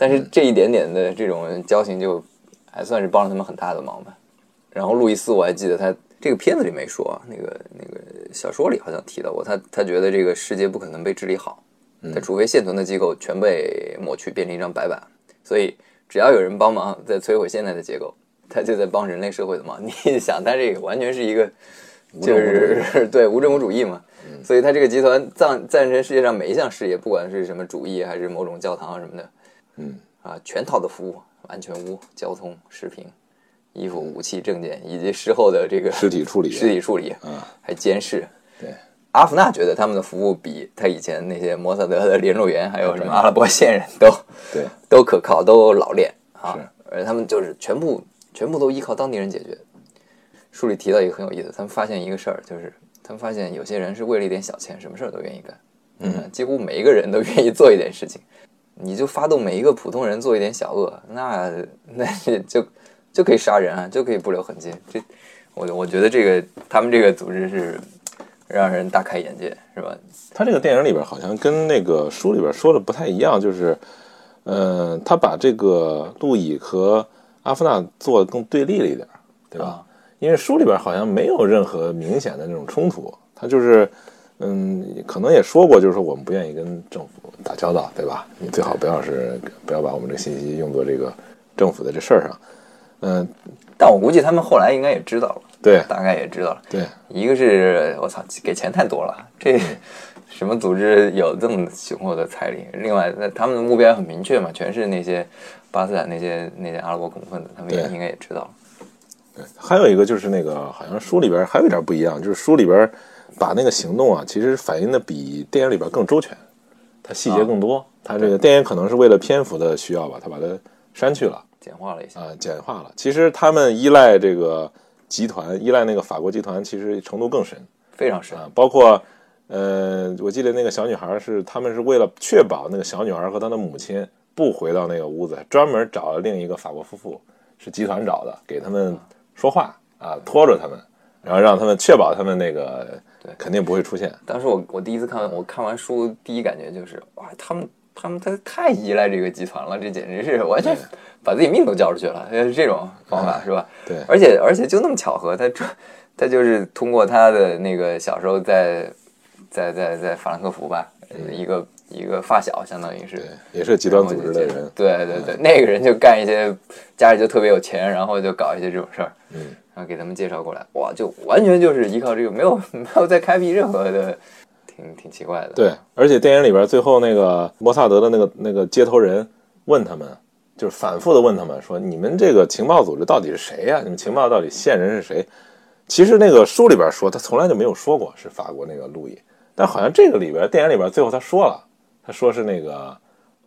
Speaker 2: 但是这一点点的这种交情，就还算是帮了他们很大的忙吧。然后路易斯，我还记得他这个片子里没说啊，那个那个小说里好像提到过，他他觉得这个世界不可能被治理好，他除非现存的机构全被抹去，变成一张白板。所以只要有人帮忙在摧毁现在的结构，他就在帮人类社会的忙。[laughs] 你想，他这个完全是一个就是对无政府主义嘛。所以他这个集团赞赞成世界上每一项事业，不管是什么主义还是某种教堂啊什么的，
Speaker 1: 嗯
Speaker 2: 啊，全套的服务，安全屋、交通、食品、衣服、武器、证件，以及事后的这个
Speaker 1: 尸体处理
Speaker 2: 尸体处理，
Speaker 1: 啊，
Speaker 2: 还监视。
Speaker 1: 对，
Speaker 2: 阿夫纳觉得他们的服务比他以前那些摩萨德的联络员，还有什么阿拉伯线人都
Speaker 1: 对，
Speaker 2: 都可靠，都老练啊
Speaker 1: 是，
Speaker 2: 而他们就是全部全部都依靠当地人解决。书里提到一个很有意思，他们发现一个事儿，就是他们发现有些人是为了一点小钱，什么事儿都愿意干，嗯，几乎每一个人都愿意做一点事情。你就发动每一个普通人做一点小恶，那那就就可以杀人啊，就可以不留痕迹。这我我觉得这个他们这个组织是让人大开眼界，是吧？
Speaker 1: 他这个电影里边好像跟那个书里边说的不太一样，就是，呃，他把这个路易和阿夫纳做的更对立了一点，对吧？
Speaker 2: 啊
Speaker 1: 因为书里边好像没有任何明显的那种冲突，他就是，嗯，可能也说过，就是说我们不愿意跟政府打交道，对吧？你最好不要是不要把我们这信息用作这个政府的这事儿上，嗯、
Speaker 2: 但我估计他们后来应该也知道了，
Speaker 1: 对
Speaker 2: 大概也知道了。
Speaker 1: 对，
Speaker 2: 一个是我操，给钱太多了，这什么组织有这么雄厚的财力？另外，那他们的目标很明确嘛，全是那些巴斯坦那些那些阿拉伯恐怖分子，他们也应该也知道了。
Speaker 1: 对，还有一个就是那个，好像书里边还有一点不一样，就是书里边把那个行动啊，其实反映的比电影里边更周全，它细节更多。它这个电影可能是为了篇幅的需要吧，它把它删去了
Speaker 2: 简化了一下，
Speaker 1: 啊、简化了。其实他们依赖这个集团，依赖那个法国集团，其实程度更深
Speaker 2: 非常深。
Speaker 1: 啊、包括呃，我记得那个小女孩是他们是为了确保那个小女孩和她的母亲不回到那个屋子，专门找了另一个法国夫妇，是集团找的，给他们说话啊，拖着他们，然后让他们确保他们那个
Speaker 2: 对
Speaker 1: 肯定不会出现。
Speaker 2: 当时我我第一次看完，我看完书第一感觉就是哇，他们他们他太依赖这个集团了，这简直是完全把自己命都交出去了，呃这种方法是吧？
Speaker 1: 对
Speaker 2: 而且而且就那么巧合，他这他就是通过他的那个小时候在在在在法兰克福吧，呃一个一个发小，相当于是，
Speaker 1: 也是极端组织的人。
Speaker 2: 对对对，那个人就干一些家里就特别有钱，然后就搞一些这种事儿，
Speaker 1: 嗯，
Speaker 2: 给他们介绍过来，哇，就完全就是依靠这个，没有 [laughs] 没有再开辟任何的，挺挺奇怪的。
Speaker 1: 对，而且电影里边最后那个摩萨德的那个那个接头人问他们，就是反复的问他们说：“你们这个情报组织到底是谁呀、你们情报到底线人是谁？”其实那个书里边说他从来就没有说过是法国那个路易，但好像这个里边电影里边最后他说了，他说是那个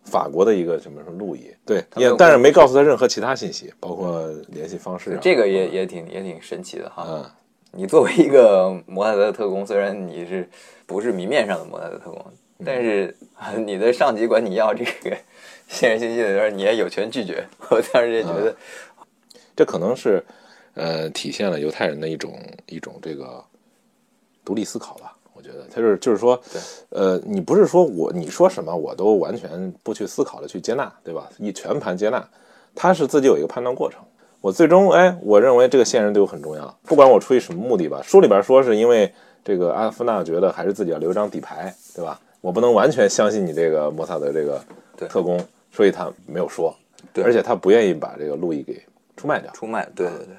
Speaker 1: 法国的一个什么什么路易，对，也但是没告诉他任何其他信息，包括联系方式啊。
Speaker 2: 这个也也挺也挺神奇的哈。
Speaker 1: 嗯，
Speaker 2: 你作为一个摩萨德的特工，虽然你是不是明面上的摩萨德特工，但是你的上级管你要这个 [laughs] 现任信息的时候，你也有权拒绝。我当时也觉得，
Speaker 1: 这可能是呃体现了犹太人的一种一种这个独立思考吧。我觉得他就是就是说，呃，你不是说我你说什么我都完全不去思考的去接纳，对吧？一全盘接纳，他是自己有一个判断过程。我最终哎，我认为这个线人对我很重要，不管我出于什么目的吧。书里边说是因为这个阿夫纳觉得还是自己要留一张底牌，对吧？我不能完全相信你这个摩萨德这个特工，所以他没有说，而且他不愿意把这个路易给出卖掉。
Speaker 2: 出卖，对对对。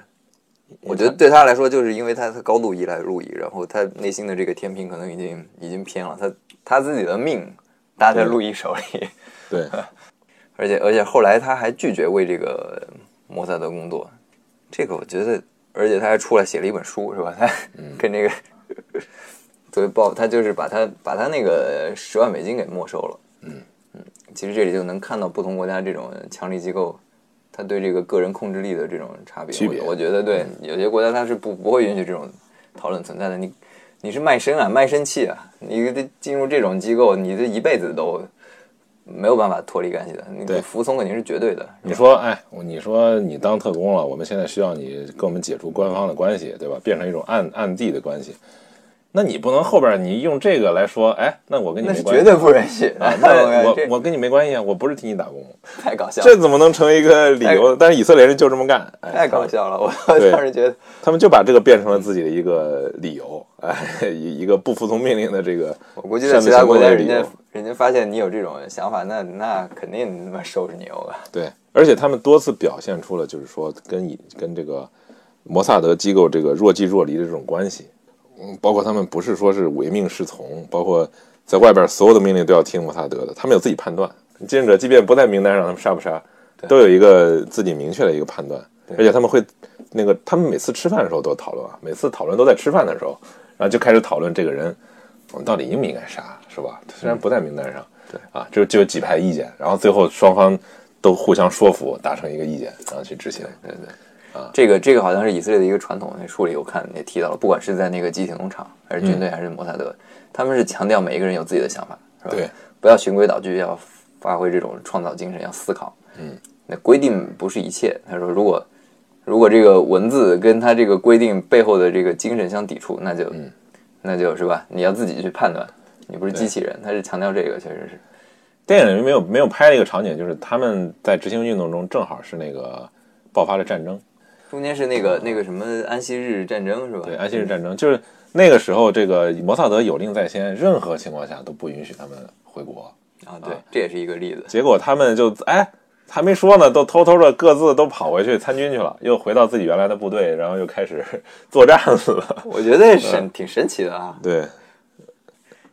Speaker 2: 我觉得对他来说，就是因为他他高度依赖路易，然后他内心的这个天平可能已经已经偏了，他他自己的命搭在路易手里，
Speaker 1: 对，[laughs]
Speaker 2: 而且而且后来他还拒绝为这个摩萨德工作，这个我觉得，而且他还出来写了一本书，是吧？他跟那个作为报，他就是把他把他那个十万美金给没收了。
Speaker 1: 嗯
Speaker 2: 嗯，其实这里就能看到不同国家这种强力机构，他对这个个人控制力的这种差别。
Speaker 1: 区别
Speaker 2: 我我觉得对，有些国家他是不不会允许这种讨论存在的。你你是卖身啊，卖身契啊，你得进入这种机构，你这一辈子都没有办法脱离干系的。你
Speaker 1: 对
Speaker 2: 服从肯定是绝对的。
Speaker 1: 你说，哎，你说你当特工了，我们现在需要你跟我们解除官方的关系，对吧？变成一种暗暗地的关系，那你不能后边你用这个来说，哎，那我跟你
Speaker 2: 那
Speaker 1: 没关系，
Speaker 2: 是绝对不允许。
Speaker 1: 啊，[laughs] 那我我跟你没关系啊，我不是替你打工，[laughs]
Speaker 2: 太搞笑了，
Speaker 1: 这怎么能成为一个理由？但是以色列人就这么干，哎，
Speaker 2: 太搞笑了。我
Speaker 1: 对
Speaker 2: 当时觉得，
Speaker 1: 他们就把这个变成了自己的一个理由，哎，一一个不服从命令的这个
Speaker 2: 我估计在其他国家，人家人家发现你有这种想法，那那肯定他妈收拾你哦。[laughs]
Speaker 1: 对，而且他们多次表现出了就是说跟以跟这个摩萨德机构这个若即若离的这种关系，嗯，包括他们不是说是唯命是从，包括在外边所有的命令都要听穆萨德的，他们有自己判断。志愿者即便不在名单上，他们杀不杀，都有一个自己明确的一个判断，而且他们会那个他们每次吃饭的时候都讨论啊，每次讨论都在吃饭的时候，然后就开始讨论这个人我们到底应不应该杀，是吧？虽然不在名单上，
Speaker 2: 对
Speaker 1: 啊，就就有几派意见，然后最后双方都互相说服，达成一个意见，然后去执行。
Speaker 2: 对对，这个这个好像是以色列的一个传统，那书里我看也提到了，不管是在那个集体农场，还是军队，还是摩萨德，他们是强调每一个人有自己的想法，是吧？
Speaker 1: 对，
Speaker 2: 不要循规蹈矩，要发挥这种创造精神，要思考。
Speaker 1: 嗯，
Speaker 2: 那规定不是一切。他说，如果如果这个文字跟他这个规定背后的这个精神相抵触，那就、
Speaker 1: 嗯
Speaker 2: 那就是吧，你要自己去判断，你不是机器人。他是强调这个，确实是。
Speaker 1: 电影里面没有没有拍了一个场景，就是他们在执行运动中，正好是那个爆发了战争，
Speaker 2: 中间是那个那个什么安息日战争是吧？
Speaker 1: 对，安息日战争，就是那个时候，这个摩萨德有令在先，任何情况下都不允许他们回国。
Speaker 2: 啊，对，这也是一个例子。
Speaker 1: 结果他们就哎还没说呢，都偷偷的各自都跑回去参军去了，又回到自己原来的部队，然后又开始 [laughs] 作战了。
Speaker 2: 我觉得神挺神奇的啊！
Speaker 1: 对，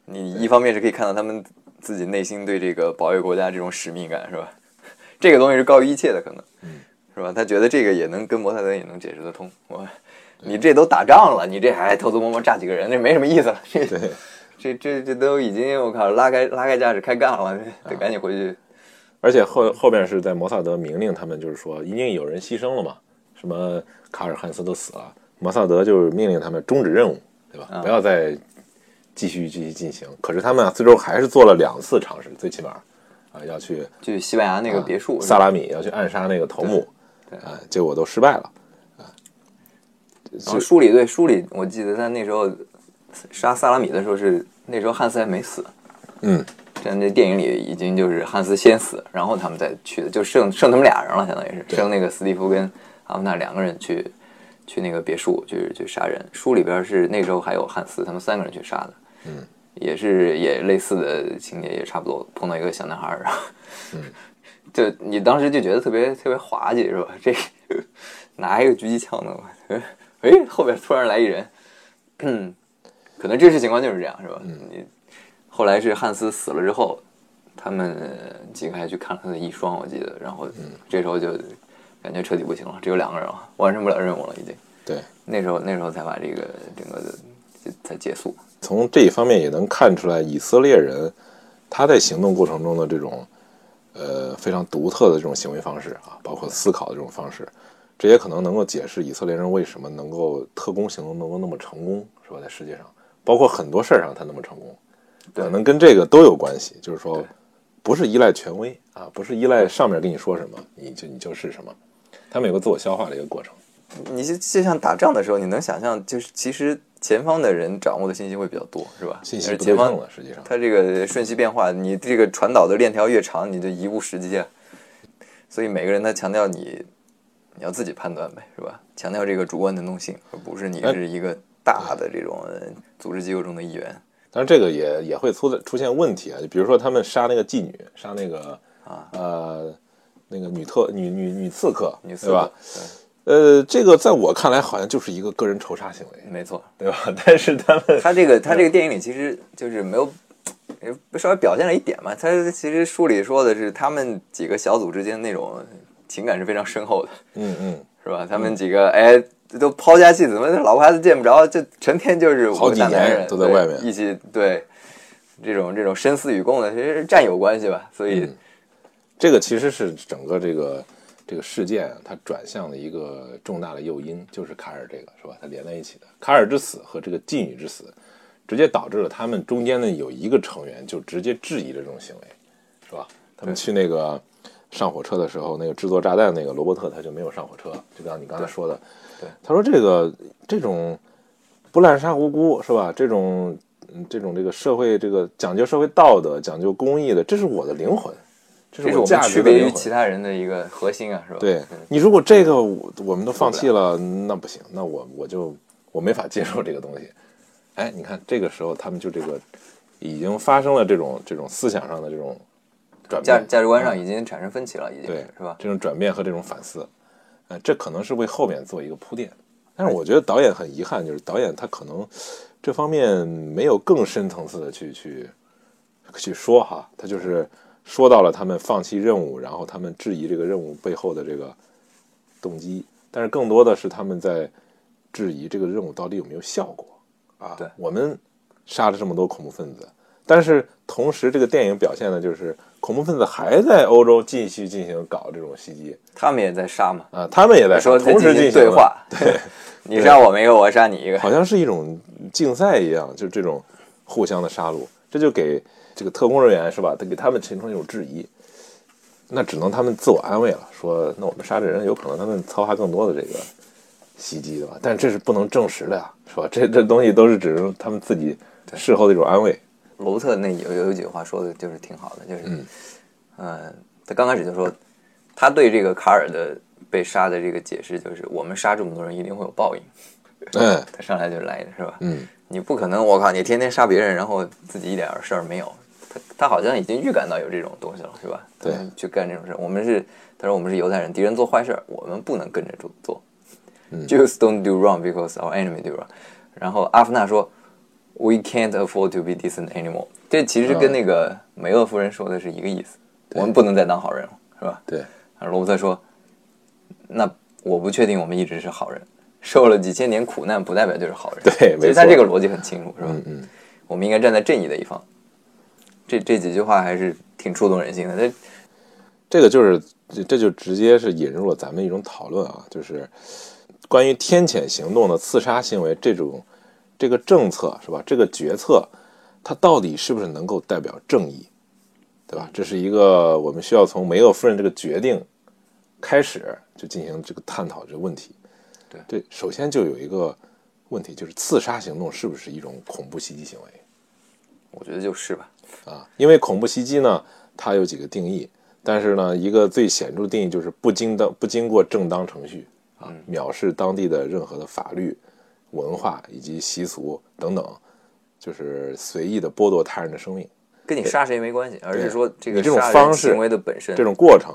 Speaker 2: 你一方面是可以看到他们自己内心对这个保卫国家这种使命感，是吧？[laughs] 这个东西是高于一切的，可能，是吧？他觉得这个也能跟摩萨德也能解释得通。我，你这都打仗了，你这还偷偷摸摸炸几个人，那没什么意思了。这
Speaker 1: 对，
Speaker 2: 这这这都已经我靠拉开拉开架势开干了，得赶紧回去。
Speaker 1: 而且后后边是在摩萨德明令他们，就是说已经有人牺牲了嘛，什么卡尔汉斯都死了，摩萨德就是命令他们终止任务，对吧？不要再继续继续进行。可是他们啊，最终还是做了两次尝试，最起码啊要去
Speaker 2: 去西班牙那个别墅，
Speaker 1: 萨拉米要去暗杀那个头目，
Speaker 2: 对
Speaker 1: 啊，结果都失败了。
Speaker 2: 然后书里对书里，我记得他那时候杀萨拉米的时候是那时候汉斯还没死，
Speaker 1: 嗯，
Speaker 2: 在那电影里已经就是汉斯先死，然后他们再去的，就剩剩他们俩人了，相当于是剩那个斯蒂夫跟阿夫纳两个人去去那个别墅去去杀人。书里边是那时候还有汉斯，他们三个人去杀的，
Speaker 1: 嗯，
Speaker 2: 也是也类似的情节，也差不多碰到一个小男孩儿，然后，
Speaker 1: 嗯，[laughs]
Speaker 2: 就你当时就觉得特别特别滑稽是吧？这拿一个狙击枪呢，哎，后边突然来一人，嗯，可能真实情况就是这样是吧？你后来是汉斯死了之后，他们几个还去看了他的遗孀，我记得，然后这时候就感觉彻底不行了，只有两个人了，完成不了任务了，已经。
Speaker 1: 对，
Speaker 2: 那时候那时候才把这个整个的才结束。
Speaker 1: 从这一方面也能看出来，以色列人他在行动过程中的这种呃非常独特的这种行为方式啊，包括思考的这种方式，这也可能能够解释以色列人为什么能够特工行动能够那么成功，是吧？在世界上，包括很多事儿上他那么成功，可能跟这个都有关系。就是说，不是依赖权威啊，不是依赖上面跟你说什么，你就你就是什么。他们有个自我消化的一个过程。
Speaker 2: 你就就像打仗的时候，你能想象，就是其实前方的人掌握的信息会比较多，是吧？
Speaker 1: 信息不对
Speaker 2: 前方
Speaker 1: 了，实际上。
Speaker 2: 它这个瞬息变化，你这个传导的链条越长，你就贻误时机啊。所以每个人他强调你，你要自己判断呗，是吧？强调这个主观能动性，而不是你是一个大的这种呃组织机构中的一员。
Speaker 1: 当然，这个也也会出出现问题啊，就比如说他们杀那个妓女，杀那个
Speaker 2: 啊
Speaker 1: 呃那个女特女女女刺客，
Speaker 2: 女刺
Speaker 1: 对吧？
Speaker 2: 客
Speaker 1: 呃，这个在我看来好像就是一个个人仇杀行为，
Speaker 2: 没错。
Speaker 1: 对吧？[laughs] 但是他们
Speaker 2: 他这个 [laughs] 他这个电影里其实就是没有，呃稍微表现了一点嘛。他其实书里说的是他们几个小组之间那种情感是非常深厚的，
Speaker 1: 嗯嗯，[laughs]
Speaker 2: 是吧？他们几个哎都抛家弃子，怎么老婆孩子见不着，就成天就是
Speaker 1: 好几年
Speaker 2: 大男人
Speaker 1: 都在外面
Speaker 2: 一起对这种这种生死与共的，其实是战友关系吧。所以
Speaker 1: 这个其实是整个这个这个事件啊它转向的一个重大的诱因，就是卡尔这个是吧？它连在一起的，卡尔之死和这个妓女之死，直接导致了他们中间呢有一个成员就直接质疑了这种行为，是吧？他们去那个上火车的时候，那个制作炸弹那个罗伯特他就没有上火车，就像你刚才说的，
Speaker 2: 对
Speaker 1: 他说这个这种不滥杀无辜是吧？这种嗯这种这个社会这个讲究社会道德、讲究公益的，这是我的灵魂，这
Speaker 2: 这是我们区别于。其他人的一个核心啊，是吧？
Speaker 1: 对
Speaker 2: 嗯
Speaker 1: 你如果这个我我们都放弃了，那不行，那我我就我没法接受这个东西。哎，你看这个时候他们就这个已经发生了这种这种思想上的这种转变，
Speaker 2: 价价值观上已经产生分歧了，已经
Speaker 1: 对
Speaker 2: 是吧？
Speaker 1: 这种转变和这种反思，呃，这可能是为后面做一个铺垫。但是我觉得导演很遗憾，就是导演他可能这方面没有更深层次的去去去说哈，他就是说到了他们放弃任务，然后他们质疑这个任务背后的这个动机，但是更多的是他们在质疑这个任务到底有没有效果。啊？
Speaker 2: 对。
Speaker 1: 我们杀了这么多恐怖分子，但是同时这个电影表现的就是恐怖分子还在欧洲继续进行搞这种袭击。
Speaker 2: 他们也在杀嘛，
Speaker 1: 啊，他们也在
Speaker 2: 说
Speaker 1: 同时进行
Speaker 2: 对话，对，[laughs] 你杀我们一个，我杀你一个，
Speaker 1: 好像是一种竞赛一样，就这种互相的杀戮，这就给这个特工人员是吧？他给他们形成一种质疑，那只能他们自我安慰了，说那我们杀这人，有可能他们策划更多的这个袭击的吧？但这是不能证实的呀，是吧？这这东西都是只能他们自己事后的一种安慰。
Speaker 2: 罗伯特那有有一句话说的就是挺好的，就是，
Speaker 1: 嗯
Speaker 2: 呃，他刚开始就说，他对这个卡尔的被杀的这个解释就是，我们杀这么多人一定会有报应。
Speaker 1: 嗯 [laughs]
Speaker 2: 他上来就来的是吧？
Speaker 1: 嗯，
Speaker 2: 你不可能，我靠，你天天杀别人，然后自己一点事儿没有。他他好像已经预感到有这种东西了，是吧？
Speaker 1: 对
Speaker 2: 去干这种事儿。我们是，他说我们是犹太人，敌人做坏事儿，我们不能跟着做做。
Speaker 1: 嗯
Speaker 2: Jews don't do wrong because our enemy do wrong。然后阿夫纳说，We can't afford to be decent anymore。这其实跟那个梅厄夫人说的是一个意思，我们不能再当好人了，是吧？
Speaker 1: 对，
Speaker 2: 然后罗伯特说，那我不确定我们一直是好人，受了几千年苦难不代表就是好人。
Speaker 1: 对
Speaker 2: 其实他这个逻辑很清楚，是吧？
Speaker 1: 嗯嗯，
Speaker 2: 我们应该站在正义的一方。这这几句话还是挺触动人心的。这
Speaker 1: 这个就是这这就直接是引入了咱们一种讨论啊，就是关于天谴行动的刺杀行为这种这个政策是吧？这个决策它到底是不是能够代表正义，对吧？这是一个我们需要从梅厄夫人这个决定开始就进行这个探讨这个问题。
Speaker 2: 对
Speaker 1: 对，首先就有一个问题，就是刺杀行动是不是一种恐怖袭击行为？
Speaker 2: 我觉得就是吧。
Speaker 1: 啊，因为恐怖袭击呢，它有几个定义，但是呢，一个最显著的定义就是不经当不经过正当程序啊，藐视当地的任何的法律、文化以及习俗等等，就是随意的剥夺他人的生命。
Speaker 2: 跟你杀谁没关系，而是说这个
Speaker 1: 你这种方式
Speaker 2: 行为的本身。
Speaker 1: 这种过程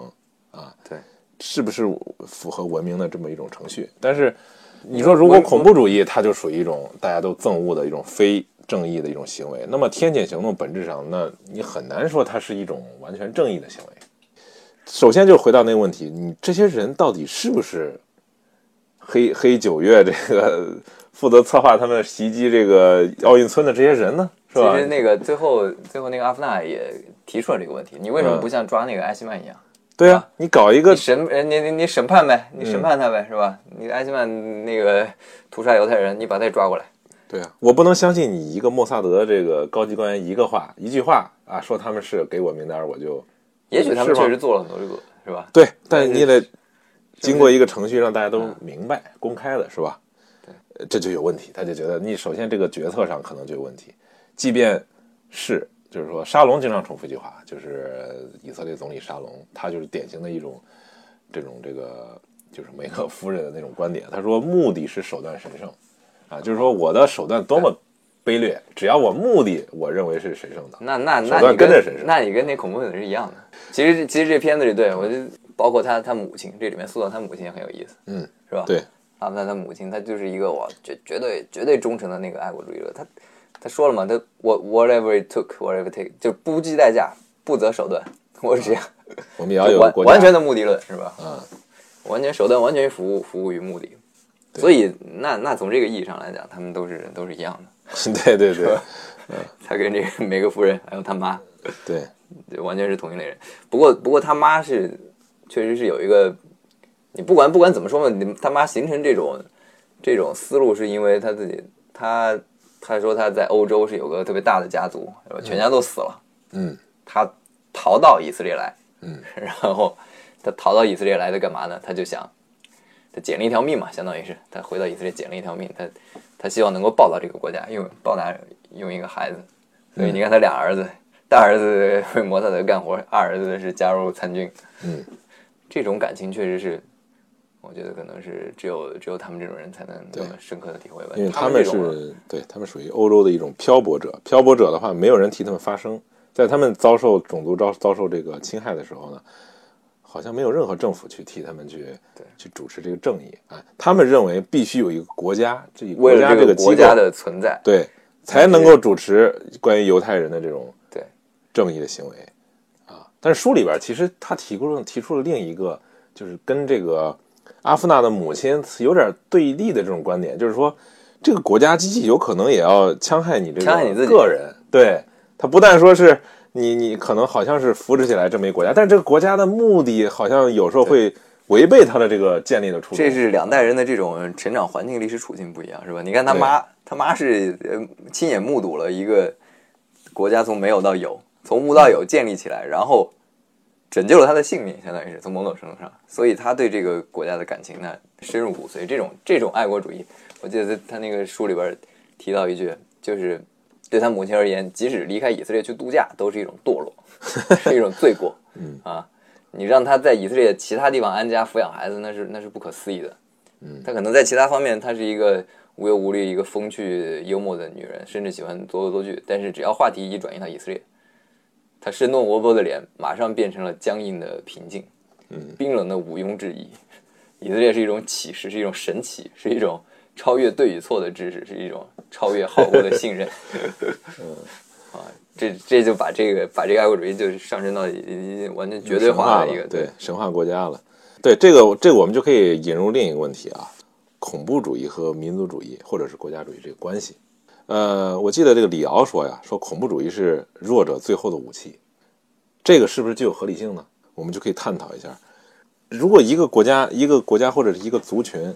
Speaker 1: 啊，
Speaker 2: 对，
Speaker 1: 是不是符合文明的这么一种程序？但是你说，如果恐怖主义，它就属于一种大家都憎恶的一种非正义的一种行为，那么天谴行动本质上，那你很难说它是一种完全正义的行为。首先就回到那个问题，你这些人到底是不是黑黑九月这个负责策划他们袭击这个奥运村的这些人呢？是吧
Speaker 2: 其实那个最后最后那个阿夫纳也提出了这个问题，你为什么
Speaker 1: 嗯
Speaker 2: 不像抓那个艾希曼一样？
Speaker 1: 对啊，你搞一个
Speaker 2: 你审呃你你你审判呗，你审判他呗，是吧？你艾希曼那个屠杀犹太人，你把他也抓过来。
Speaker 1: 对啊，我不能相信你一个莫萨德这个高级官员一个话一句话啊，说他们是给我名单，我就
Speaker 2: 也许他们确实做了很多这个，是吧？
Speaker 1: 对，但你得经过一个程序让大家都明白、公开的，是吧？对，这就有问题，他就觉得你首先这个决策上可能就有问题，即便是就是说沙龙经常重复一句话，就是以色列总理沙龙，他就是典型的一种这种这个就是梅克夫人的那种观点，他说目的是手段神圣啊，就是说我的手段多么卑劣，只要我目的我认为是神圣的，
Speaker 2: 那那
Speaker 1: 手段
Speaker 2: 那你
Speaker 1: 跟着神圣
Speaker 2: 那你跟那恐怖分子是一样的。其实其实这片子里，对我就包括他他母亲，这里面塑造他母亲也很有意思，
Speaker 1: 嗯，
Speaker 2: 是吧？
Speaker 1: 对，
Speaker 2: 阿夫纳他母亲，她就是一个我绝绝对绝对忠诚的那个爱国主义者。他他说了嘛，他我 whatever it took whatever it take，就不计代价，不择手段，我是这样，
Speaker 1: 我们也要有
Speaker 2: 完完全的目的论是吧？
Speaker 1: 嗯，
Speaker 2: 完全手段完全服务服务于目的。所以那那从这个意义上来讲，他们都是都是一样的。
Speaker 1: 对 [laughs] 对对。[laughs]
Speaker 2: 他跟这个梅格夫人还有他妈，
Speaker 1: 对，
Speaker 2: 对，完全是同一类人。不过，不过他妈是确实是有一个，你不管不管怎么说嘛，你他妈形成这种这种思路，是因为他自己，他他说他在欧洲是有个特别大的家族，全家都死了，
Speaker 1: 嗯。
Speaker 2: 他逃到以色列来，
Speaker 1: 嗯，[laughs]
Speaker 2: 然后他逃到以色列来的干嘛呢？他就想，他捡了一条命嘛，相当于是他回到以色列捡了一条命，他他希望能够报答这个国家，用报答用一个孩子，所以你看他俩儿子，大儿子 [laughs] 为摩萨德干活，二儿子是加入参军，
Speaker 1: 嗯，[laughs]
Speaker 2: 这种感情确实是。我觉得可能是只有只有他们这种人才能那么深刻的体会吧，
Speaker 1: 因为他们是对他们属于欧洲的一种漂泊者，漂泊者的话，没有人替他们发声，在他们遭受种族遭遭受这个侵害的时候呢，好像没有任何政府去替他们去
Speaker 2: 对
Speaker 1: 去主持这个正义啊。他们认为必须有一个国家，这一国
Speaker 2: 为了这
Speaker 1: 家这个
Speaker 2: 国家的存在，
Speaker 1: 对才能够主持关于犹太人的这种
Speaker 2: 对
Speaker 1: 正义的行为啊。但是书里边其实他提出了提出了另一个，就是跟这个阿夫纳的母亲有点对立的这种观点，就是说这个国家机器有可能也要戕害你这个人。对他不但说是你你可能好像是扶持起来这么一个国家，但是这个国家的目的好像有时候会违背他的这个建立的初衷。
Speaker 2: 这是两代人的这种成长环境、历史处境不一样，是吧？你看他妈，他妈是呃亲眼目睹了一个国家从没有到有，从无到有建立起来，然后拯救了他的性命，相当于是从某种程度上，所以他对这个国家的感情呢深入骨髓。这种这种爱国主义，我记得在他那个书里边提到一句，就是对他母亲而言，即使离开以色列去度假，都是一种堕落，[laughs] 是一种罪过。
Speaker 1: 嗯
Speaker 2: 啊，你让他在以色列其他地方安家抚养孩子，那是那是不可思议的。
Speaker 1: 嗯
Speaker 2: 他可能在其他方面，她是一个无忧无虑、一个风趣幽默的女人，甚至喜欢作恶作剧。但是只要话题一转移到以色列，她生动活泼的脸马上变成了僵硬的平静，
Speaker 1: 嗯，
Speaker 2: 冰冷的毋庸置疑。以色列是一种启示，是一种神奇，是一种超越对与错的知识，是一种超越好恶的信任。[laughs]
Speaker 1: 嗯
Speaker 2: 啊，这这就把这个把这个爱国主义就是上升到完全绝对化的一个
Speaker 1: 对神话国家了。对这个这个我们就可以引入另一个问题啊，恐怖主义和民族主义或者是国家主义这个关系。呃，我记得这个李敖说呀，说恐怖主义是弱者最后的武器，这个是不是具有合理性呢？我们就可以探讨一下，如果一个国家、一个国家或者是一个族群，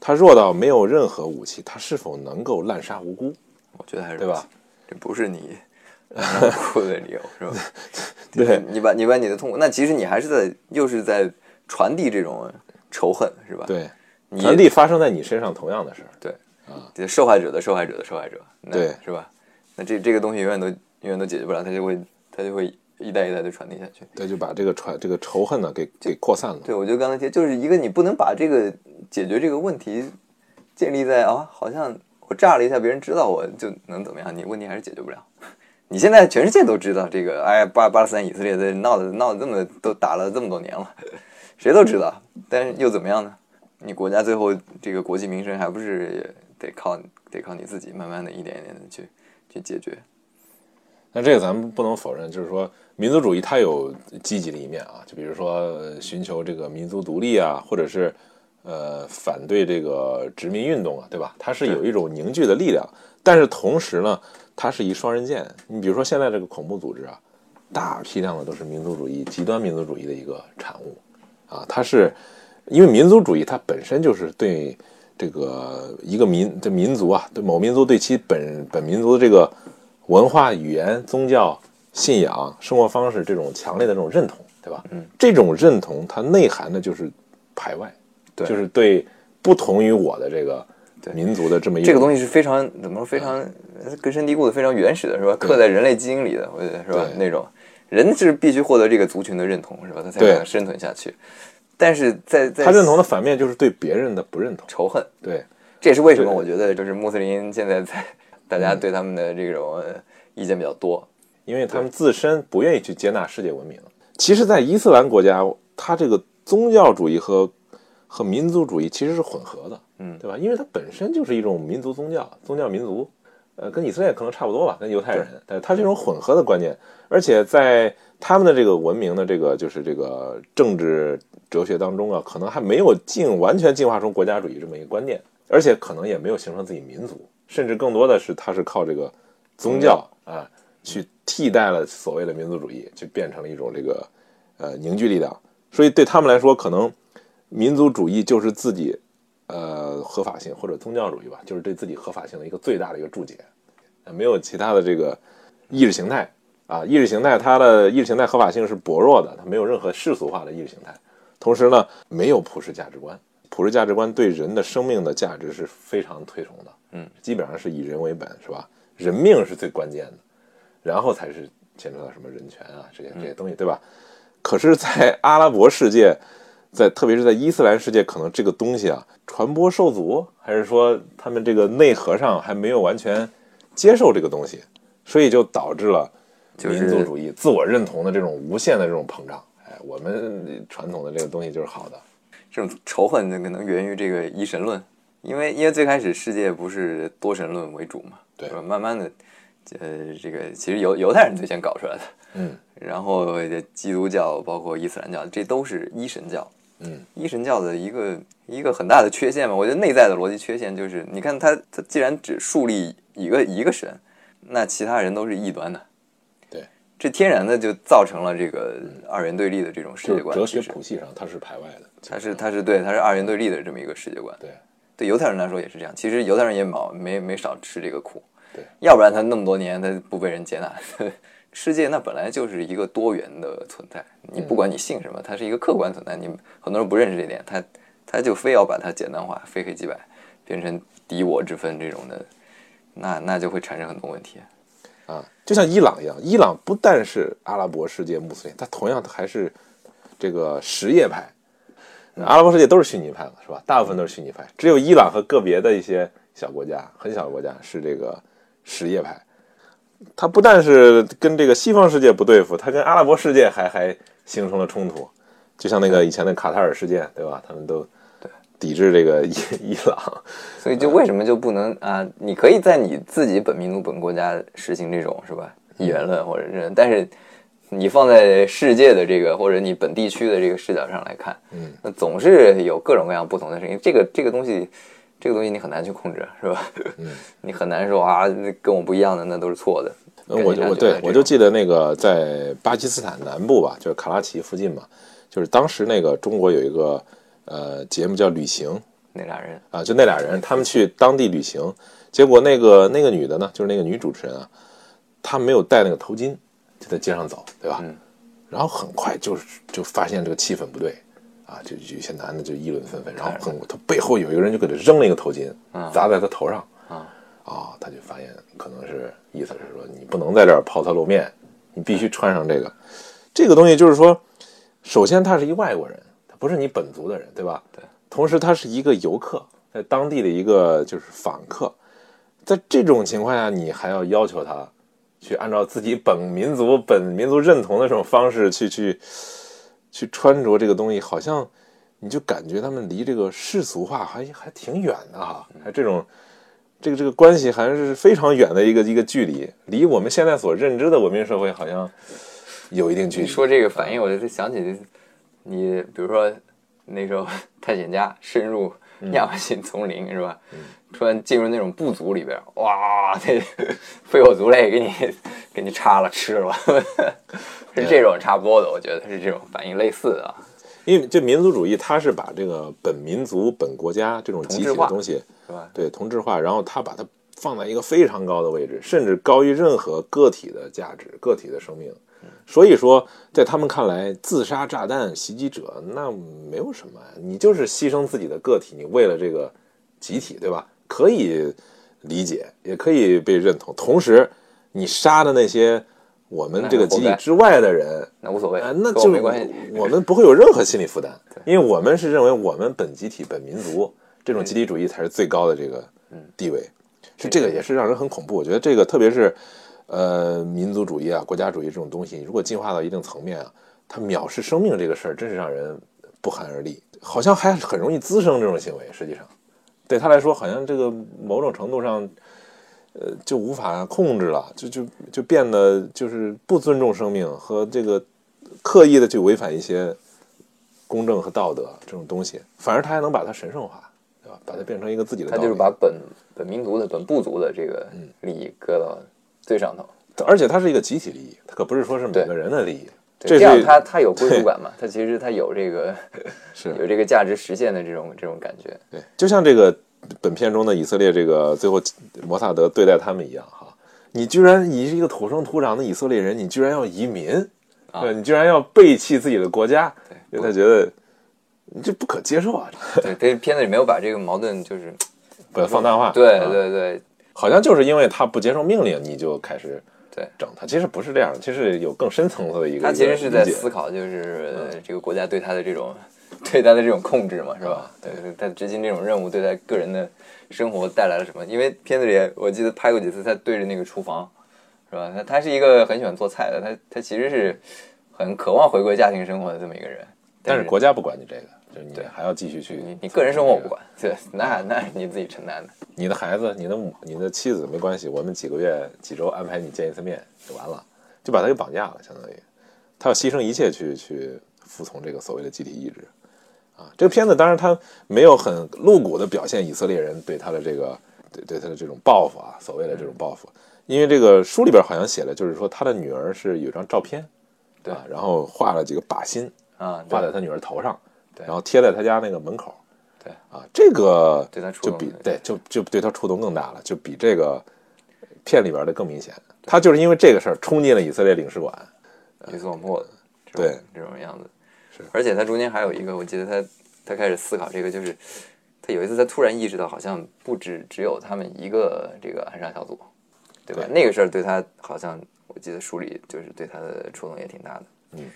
Speaker 1: 它弱到没有任何武器，他是否能够滥杀无辜？
Speaker 2: 我觉得还是
Speaker 1: 对吧？
Speaker 2: 这不是你 [laughs] 让哭的理由，是吧？
Speaker 1: 对
Speaker 2: 你把你把你的痛苦，那其实你还是在又是在传递这种仇恨，是吧？，
Speaker 1: 对，
Speaker 2: 你
Speaker 1: 传递发生在你身上同样的事儿。
Speaker 2: 对啊，这受害者的受害者的受害者，那
Speaker 1: 对
Speaker 2: 是吧？那这这个东西永远都永远都解决不了，他就会他就会一代一代的传递下去。
Speaker 1: 对，就把这个传这个仇恨呢给给扩散了。
Speaker 2: 对，我觉得刚才提，就是一个你不能把这个解决这个问题建立在啊，好像我炸了一下，别人知道我就能怎么样，你问题还是解决不了。[laughs] 你现在全世界都知道这个，哎，巴巴勒斯坦以色列的闹的闹的这么都打了这么多年了，谁都知道，但是又怎么样呢？你国家最后这个国计民生还不是得靠得靠你自己，慢慢的一点一点的去去解决。
Speaker 1: 那这个咱们不能否认，就是说民族主义它有积极的一面啊，就比如说呃寻求这个民族独立啊，或者是呃反对这个殖民运动啊，对吧？它是有一种凝聚的力量，但是同时呢，它是一双刃剑。你比如说现在这个恐怖组织啊，大批量的都是民族主义、极端民族主义的一个产物啊。它是因为民族主义它本身就是对这个一个民的民族啊，对某民族对其本本民族的这个文化、语言、宗教、信仰、生活方式这种强烈的这种认同，对吧？
Speaker 2: 嗯，
Speaker 1: 这种认同它内涵的就是排外，
Speaker 2: 对。
Speaker 1: 就是对不同于我的这个民族的这么一个
Speaker 2: 这个东西是非常怎么说非常呃根深蒂固的、非常原始的，是吧？刻在人类基因里的，我觉得是吧？那种人是必须获得这个族群的认同，是吧？他才能生存下去。但是在在
Speaker 1: 他认同的反面就是对别人的不认同，
Speaker 2: 仇恨，
Speaker 1: 对。
Speaker 2: 这也是为什么我觉得就是穆斯林现在在大家对他们的这种呃意见比较多。
Speaker 1: 因为他们自身不愿意去接纳世界文明。其实，在伊斯兰国家，它这个宗教主义和和民族主义其实是混合的，
Speaker 2: 嗯
Speaker 1: 对吧？因为它本身就是一种民族宗教，宗教民族，呃，跟以色列可能差不多吧，跟犹太人，但它是一种混合的观念，而且在他们的这个文明的这个就是这个政治哲学当中啊，可能还没有进完全进化出国家主义这么一个观念，而且可能也没有形成自己民族，甚至更多的是它是靠这个宗教啊去替代了所谓的民族主义，就变成了一种这个呃凝聚力量。所以对他们来说，可能民族主义就是自己呃合法性或者宗教主义吧，就是对自己合法性的一个最大的一个注解，呃没有其他的这个意识形态啊，意识形态它的意识形态合法性是薄弱的，它没有任何世俗化的意识形态，同时呢，没有普世价值观，普世价值观对人的生命的价值是非常推崇的，
Speaker 2: 嗯，
Speaker 1: 基本上是以人为本，是吧？人命是最关键的，然后才是牵扯到什么人权啊这些这些东西，对吧？可是，在阿拉伯世界，在特别是在伊斯兰世界，可能这个东西啊传播受阻，还是说他们这个内核上还没有完全接受这个东西，所以就导致了民族主义、自我认同的这种无限的这种膨胀。哎，我们传统的这个东西就是好的，
Speaker 2: 这种仇恨可能源于这个一神论，因为因为最开始世界不是多神论为主嘛，
Speaker 1: 对？
Speaker 2: 慢慢的，呃，这个其实犹犹太人最先搞出来的，
Speaker 1: 嗯
Speaker 2: 然后基督教包括伊斯兰教，这都是一神教。
Speaker 1: 嗯，
Speaker 2: 一神教的一个一个很大的缺陷嘛，我觉得内在的逻辑缺陷就是，你看他他既然只树立一个一个神，那其他人都是异端的，
Speaker 1: 对，
Speaker 2: 这天然的就造成了这个二元对立的这种世界观。
Speaker 1: 哲学谱系上它是排外的，
Speaker 2: 它是它是对它是二元对立的这么一个世界观。
Speaker 1: 对
Speaker 2: 对犹太人来说也是这样，其实犹太人也没没没少吃这个苦，
Speaker 1: 对，
Speaker 2: 要不然他那么多年他不被人接纳。[laughs] 世界那本来就是一个多元的存在，你不管你信什么，它是一个客观存在。你很多人不认识这点，他他就非要把它简单化，非黑即白，变成敌我之分这种的，那那就会产生很多问题。
Speaker 1: 啊，就像伊朗一样，伊朗不但是阿拉伯世界穆斯林，他同样还是这个什叶派。阿拉伯世界都是逊尼派嘛，是吧？大部分都是逊尼派，只有伊朗和个别的一些小国家，很小的国家是这个什叶派。它不但是跟这个西方世界不对付，它跟阿拉伯世界还还形成了冲突。就像那个以前的卡塔尔事件，对吧？他们都
Speaker 2: 对
Speaker 1: 抵制这个伊 [laughs] 伊朗。
Speaker 2: 所以就为什么就不能啊？你可以在你自己本民族本国家实行这种是吧一元论或者是，但是你放在世界的这个或者你本地区的这个视角上来看，
Speaker 1: 嗯，
Speaker 2: 那总是有各种各样不同的声音。这个这个东西，这个东西你很难去控制，是吧？[laughs]
Speaker 1: 嗯，
Speaker 2: 你很难说啊，跟我不一样的那都是错的。
Speaker 1: 嗯我我对我就记得那个在巴基斯坦南部吧，就是卡拉奇附近嘛，就是当时那个中国有一个呃节目叫《旅行》
Speaker 2: 那俩人
Speaker 1: 啊，就那俩人他们去当地旅行，结果那个那个女的呢，就是那个女主持人啊，她没有戴那个头巾，就在街上走，对吧？
Speaker 2: 嗯
Speaker 1: 然后很快就是就发现这个气氛不对啊，就就有些男的就议论纷纷，然后很他背后有一个人就给他扔了一个头巾，砸在他头上。
Speaker 2: 啊
Speaker 1: 啊、他就发现可能是意思是说你不能在这儿抛头露面，你必须穿上这个。这个东西就是说，首先他是一外国人，他不是你本族的人，对吧？
Speaker 2: 对。
Speaker 1: 同时他是一个游客，在当地的一个就是访客，在这种情况下，你还要要求他去按照自己本民族本民族认同的这种方式去去去穿着这个东西，好像你就感觉他们离这个世俗化还还挺远的哈，还这种。这个这个关系还是非常远的一个一个距离，离我们现在所认知的文明社会好像有一定距离。
Speaker 2: 你说这个反应，我就想起你，比如说那时候 [laughs] 探险家深入亚马逊丛林是吧？突然进入那种部族里边，[laughs] 哇，这非我族类给你 [laughs] 给你插了吃了，[laughs] 是这种差不多的，我觉得是这种反应类似的啊。
Speaker 1: 因为这民族主义，它是把这个本民族、本国家这种集体
Speaker 2: 化
Speaker 1: 的东西，
Speaker 2: 是吧？
Speaker 1: 对同质化，然后他把它放在一个非常高的位置，甚至高于任何个体的价值、个体的生命。所以说，在他们看来，自杀炸弹袭击者那没有什么，你就是牺牲自己的个体，你为了这个集体，对吧？可以理解，也可以被认同。同时，你杀的那些我们这个集体之外的人，
Speaker 2: 那无所谓，
Speaker 1: 啊，那就
Speaker 2: 没关系。
Speaker 1: 我们不会有任何心理负担，因为我们是认为我们本集体、本民族这种集体主义才是最高的这个地位，是这个也是让人很恐怖。我觉得这个特别是呃民族主义啊、国家主义这种东西，如果进化到一定层面啊，它藐视生命这个事儿，真是让人不寒而栗，好像还很容易滋生这种行为。实际上，对他来说，好像这个某种程度上。呃，就无法控制了，就就就变得就是不尊重生命和这个刻意的去违反一些公正和道德这种东西，反而他还能把它神圣化，对吧？把它变成一个自己的。
Speaker 2: 他就是把本本民族的、本部族的这个利益搁到最上头。
Speaker 1: 而且它是一个集体利益，它可不是说是每个人的利益。
Speaker 2: 对这样他他有归属感嘛？他其实他有这个 [laughs]
Speaker 1: 是
Speaker 2: 有这个价值实现的这种这种感觉。
Speaker 1: 对，就像这个本片中的以色列这个最后摩萨德对待他们一样哈，你居然你是一个土生土长的以色列人，你居然要移民，
Speaker 2: 啊
Speaker 1: 对，你居然要背弃自己的国家，
Speaker 2: 对
Speaker 1: 因为他觉得你这不可接受啊，
Speaker 2: 对，这片子里没有把这个矛盾就是
Speaker 1: 不要放大化，
Speaker 2: 对
Speaker 1: 啊
Speaker 2: 对对
Speaker 1: 好像就是因为他不接受命令，你就开始
Speaker 2: 对。
Speaker 1: 整他，其实不是这样的，其实有更深层次的一个，
Speaker 2: 他其实是在思考，就是呃这个国家对他的这种对他的这种控制嘛，是吧？对，他执行这种任务对他个人的生活带来了什么？因为片子里我记得拍过几次，他对着那个厨房，是吧？他他是一个很喜欢做菜的，他他其实是很渴望回归家庭生活的这么一个人。
Speaker 1: 但是国家不管你这个，就是你还要继续去
Speaker 2: 你你个人生活我不管，对，那那是你自己承担的。
Speaker 1: 你的孩子、你的母、你的妻子没关系，我们几个月、几周安排你见一次面就完了，就把他给绑架了，相当于他要牺牲一切去去服从这个所谓的集体意志啊。这个片子当然他没有很露骨的表现以色列人对他的这个对对他的这种报复啊，所谓的这种报复，因为这个书里边好像写了，就是说他的女儿是有张照片，
Speaker 2: 对
Speaker 1: 啊，然后画了几个靶心
Speaker 2: 啊，对
Speaker 1: 画在他女儿头上，
Speaker 2: 对
Speaker 1: 然后贴在他家那个门口。
Speaker 2: 对
Speaker 1: 啊，这个
Speaker 2: 对他触
Speaker 1: 就比对就就对他触动更大了，就比这个片里边的更明显。他就是因为这个事儿冲进了以色列领事馆，
Speaker 2: 鱼死网破的
Speaker 1: 对
Speaker 2: 这种样子。
Speaker 1: 是
Speaker 2: 而且他中间还有一个，我记得他他开始思考这个，就是他有一次他突然意识到，好像不止只有他们一个这个暗杀小组，对吧？
Speaker 1: 对
Speaker 2: 那个事儿对他好像我记得书里就是对他的触动也挺大的。
Speaker 1: 嗯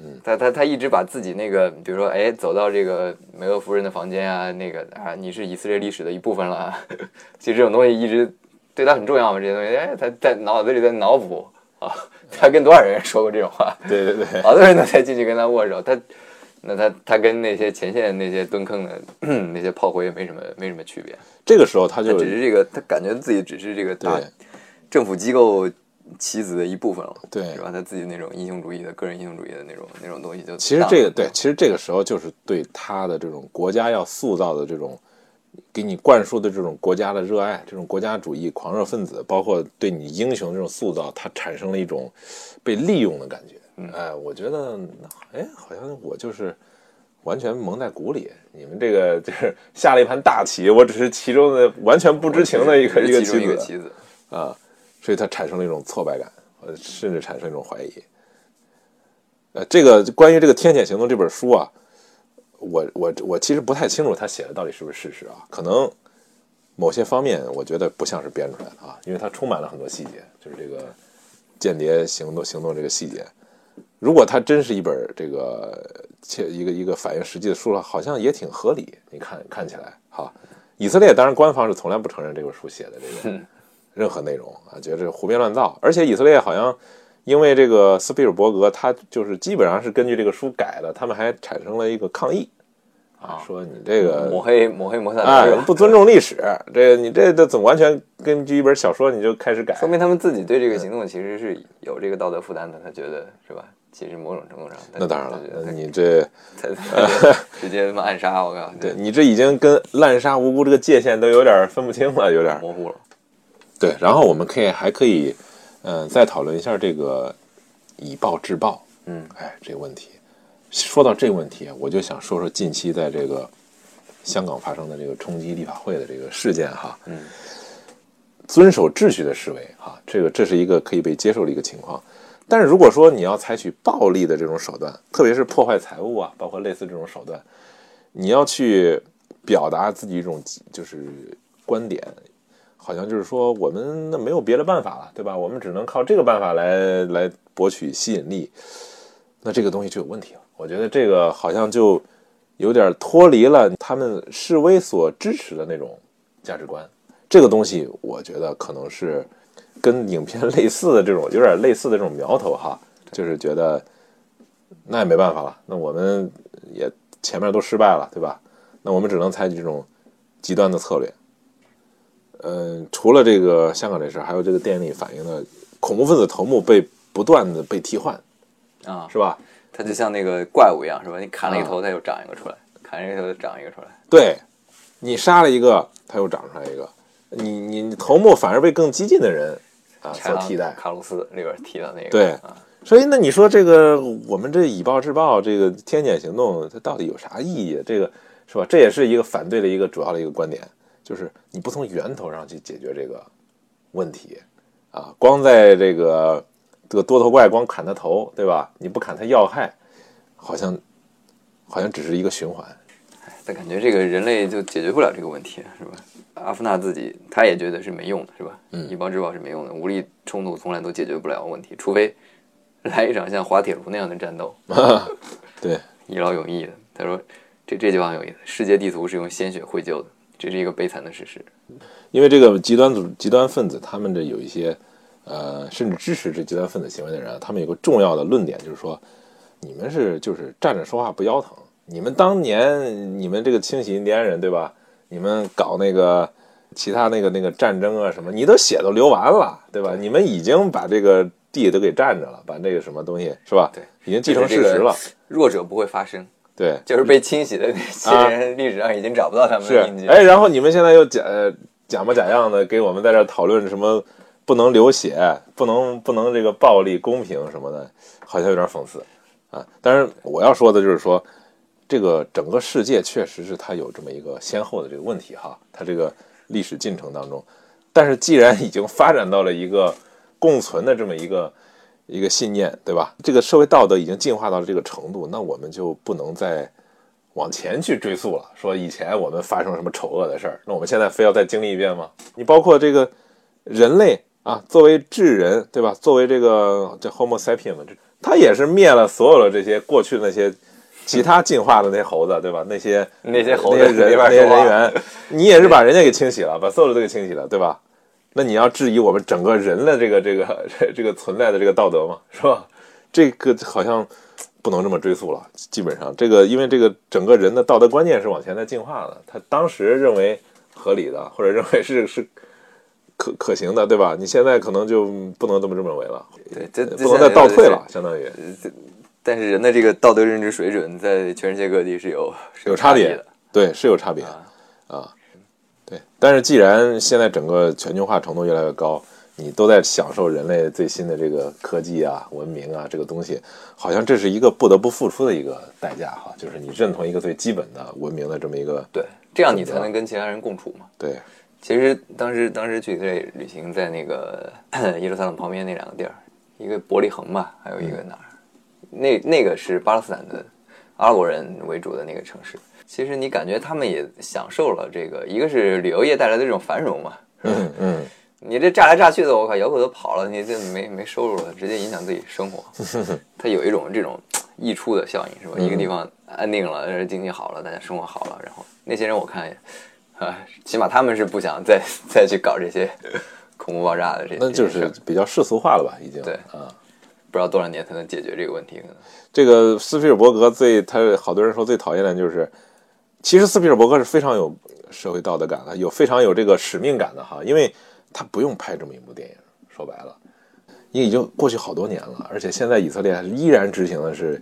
Speaker 1: 嗯，
Speaker 2: 他他他一直把自己那个，比如说，哎，走到这个梅厄夫人的房间啊，那个啊，你是以色列历史的一部分了啊。[laughs] 其实这种东西一直对他很重要嘛，这些东西，哎，他在脑子里在脑补啊。[laughs] 他跟多少人说过这种话？[laughs]
Speaker 1: 对对对，
Speaker 2: 好多人都才进去跟他握手，他那他他跟那些前线那些蹲坑的那些炮灰没什么没什么区别，
Speaker 1: 这个时候他
Speaker 2: 他
Speaker 1: 就
Speaker 2: 只是这个他感觉自己只是这个大
Speaker 1: 对
Speaker 2: 政府机构棋子的一部分了，
Speaker 1: 对
Speaker 2: 是吧？他自己那种英雄主义的个人英雄主义的那种那种东西就
Speaker 1: 其实这个对，其实这个时候就是对他的这种国家要塑造的这种，给你灌输的这种国家的热爱，这种国家主义狂热分子，包括对你英雄这种塑造，他产生了一种被利用的感觉。哎，我觉得，哎，好像我就是完全蒙在鼓里，你们这个就是 [laughs] 下了一盘大棋，我只是其中的完全不知情的一个一个棋子。
Speaker 2: 棋子，
Speaker 1: 啊，所以他产生了一种挫败感，甚至产生一种怀疑。呃，这个关于这个《天谴行动》这本书啊，我我我其实不太清楚他写的到底是不是事实啊，可能某些方面我觉得不像是编出来的啊，因为它充满了很多细节，就是这个间谍行动行动这个细节。如果它真是一本这个切一个一个反映实际的书了，好像也挺合理。你看看起来哈，以色列当然官方是从来不承认这本书写的这个任何内容啊，觉得这是胡编乱造。而且以色列好像因为这个斯皮尔伯格，他就是基本上是根据这个书改的，他们还产生了一个抗议啊，说你这个
Speaker 2: 抹黑抹黑摩萨德
Speaker 1: 哎
Speaker 2: 是吧，
Speaker 1: 不尊重历史，这个你这这怎么完全根据一本小说你就开始改？
Speaker 2: 说明他们自己对这个行动其实是有这个道德负担的，他觉得是吧？其实某种程度上，
Speaker 1: 那当然了
Speaker 2: 他，
Speaker 1: 你这 [laughs]
Speaker 2: 直接他妈暗杀，我靠，
Speaker 1: 对你这已经跟滥杀无辜这个界限都有点分不清了，有点
Speaker 2: 模糊了。
Speaker 1: 对。然后我们可以还可以，嗯、再讨论一下这个以暴制暴，
Speaker 2: 嗯，
Speaker 1: 哎，这个问题。说到这个问题，我就想说说近期在这个香港发生的这个冲击立法会的这个事件哈，
Speaker 2: 嗯，
Speaker 1: 遵守秩序的示威哈，这个这是一个可以被接受的一个情况。但是如果说你要采取暴力的这种手段，特别是破坏财物啊，包括类似这种手段，你要去表达自己一种就是观点，好像就是说我们那没有别的办法了，对吧？我们只能靠这个办法来来博取吸引力，那这个东西就有问题了。我觉得这个好像就有点脱离了他们示威所支持的那种价值观。这个东西，我觉得可能是跟影片类似的这种有点类似的这种苗头哈，[laughs] 就是觉得那也没办法了，那我们也前面都失败了，对吧？那我们只能采取这种极端的策略。嗯，除了这个香港这事儿，还有这个电影里反映的恐怖分子头目被不断的被替换，
Speaker 2: 啊，
Speaker 1: 是吧？
Speaker 2: 他就像那个怪物一样，是吧？你砍了一
Speaker 1: 啊
Speaker 2: 头，它又长一个出来；砍了一头，又长一个出来。
Speaker 1: 对，你杀了一个，他又长出来一个，你你你头目反而被更激进的人啊所替代。
Speaker 2: 卡鲁斯里边提到那个，
Speaker 1: 对
Speaker 2: 啊，
Speaker 1: 所以那你说这个我们这以暴制暴，这个天谴行动，它到底有啥意义？这个是吧？这也是一个反对的一个主要的一个观点，就是你不从源头上去解决这个问题啊，光在这个这个多头怪光砍他头，对吧？你不砍他要害，好像好像只是一个循环。
Speaker 2: 但感觉这个人类就解决不了这个问题，是吧？阿夫纳自己他也觉得是没用的，是吧？
Speaker 1: 嗯
Speaker 2: 以暴制暴是没用的，武力冲突从来都解决不了问题，除非来一场像滑铁卢那样的战斗，[laughs]
Speaker 1: 对，
Speaker 2: 一劳永逸的。他说这这句话很有意思，世界地图是用鲜血绘就的，这是一个悲惨的事实。
Speaker 1: 因为这个极端组极端分子，他们这有一些呃，甚至支持这极端分子行为的人啊，他们有个重要的论点，就是说，你们是就是站着说话不腰疼。你们当年你们这个清洗印第安人对吧？你们搞那个其他那个那个战争啊什么，你都血都流完了对吧？你们已经把这个地都给占着了，把那个什么东西是吧？
Speaker 2: 对，
Speaker 1: 已经既成事实了。
Speaker 2: 弱者不会发生，
Speaker 1: 对，
Speaker 2: 就是被清洗的那些人，历史上已经找不到他们
Speaker 1: 是
Speaker 2: 的印记。
Speaker 1: 哎，然后你们现在又假呃假模假样的给我们在这儿讨论什么不能流血，不能不能这个暴力公平什么的，好像有点讽刺啊。但是我要说的就是说，这个整个世界确实是它有这么一个先后的这个问题哈，它这个历史进程当中，但是既然已经发展到了一个共存的这么一个一个信念，对吧？这个社会道德已经进化到了这个程度，那我们就不能再往前去追溯了。说以前我们发生了什么丑恶的事儿，那我们现在非要再经历一遍吗？你包括这个人类啊，作为智人，对吧？作为这个这 Homo sapien 嘛，这他也是灭了所有的这些过去那些其他进化的那些猴子，对吧？那些
Speaker 2: 那些猴子
Speaker 1: 那些人那些人员，你也是把人家给清洗了，把所有的都给清洗了，对吧？那你要质疑我们整个人的这个这个这 [laughs] 这个存在的这个道德吗？[laughs] 是吧？这个好像不能这么追溯了。基本上，这个因为这个整个人的道德观念是往前在进化的，他当时认为合理的，或者认为是 [laughs] 是可可行的，对吧？你现在可能就不能这么这么认为了，
Speaker 2: 对，这
Speaker 1: 不能再倒退了，。相当于
Speaker 2: 但是人的这个道德认知水准在全世界各地是有是
Speaker 1: 有差别
Speaker 2: 的。
Speaker 1: 对是有差别
Speaker 2: 啊
Speaker 1: 啊。对，但是既然现在整个全球化程度越来越高，你都在享受人类最新的这个科技啊、文明啊这个东西，好像这是一个不得不付出的一个代价哈，就是你认同一个最基本的文明的这么一个
Speaker 2: 对，这样你才能跟其他人共处嘛。
Speaker 1: 对
Speaker 2: 其实当时当时去以色列旅行，在那个 [clears throat] 耶路撒冷旁边那两个地儿，一个伯利恒吧，还有一个哪儿，那那个是巴勒斯坦的阿拉伯人为主的那个城市。其实你感觉他们也享受了这个，一个是旅游业带来的这种繁荣嘛，是吧？
Speaker 1: 嗯嗯
Speaker 2: 你这炸来炸去的，我靠，游客都跑了，你这没没收入了，直接影响自己生活。它有一种这种溢出的效应，是吧？
Speaker 1: 嗯
Speaker 2: 一个地方安定了，经济好了，大家生活好了，然后那些人我看，啊，起码他们是不想再再去搞这些恐怖爆炸的这，
Speaker 1: 那就是比较世俗化了吧，已经
Speaker 2: 对
Speaker 1: 啊。
Speaker 2: 不知道多少年才能解决这个问题，可能
Speaker 1: 这个斯皮尔伯格最他好多人说最讨厌的就是，其实斯皮尔伯格是非常有社会道德感的，有非常有这个使命感的哈，因为他不用拍这么一部电影，说白了，因为已经过去好多年了，而且现在以色列还是依然执行的是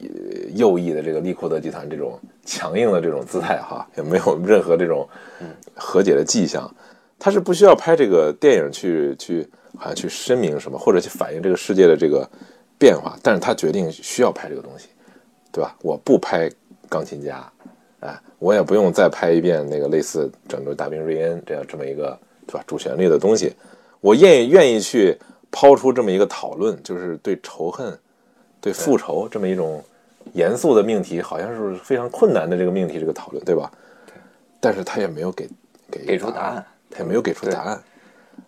Speaker 1: 呃右翼的这个利库德集团这种强硬的这种姿态哈，也没有任何这种和解的迹象。他是不需要拍这个电影去去好像去声明什么，或者去反映这个世界的这个变化，但是他决定需要拍这个东西，对吧？我不拍钢琴家，哎，我也不用再拍一遍那个类似《拯救大兵瑞恩》这样这么一个对吧主旋律的东西，我愿意愿意去抛出这么一个讨论，就是对仇恨、对复仇这么一种严肃的命题，好像是非常困难的这个命题，这个讨论，对吧？对但是他也没有给给
Speaker 2: 给出答案，
Speaker 1: 他也没有给出答案。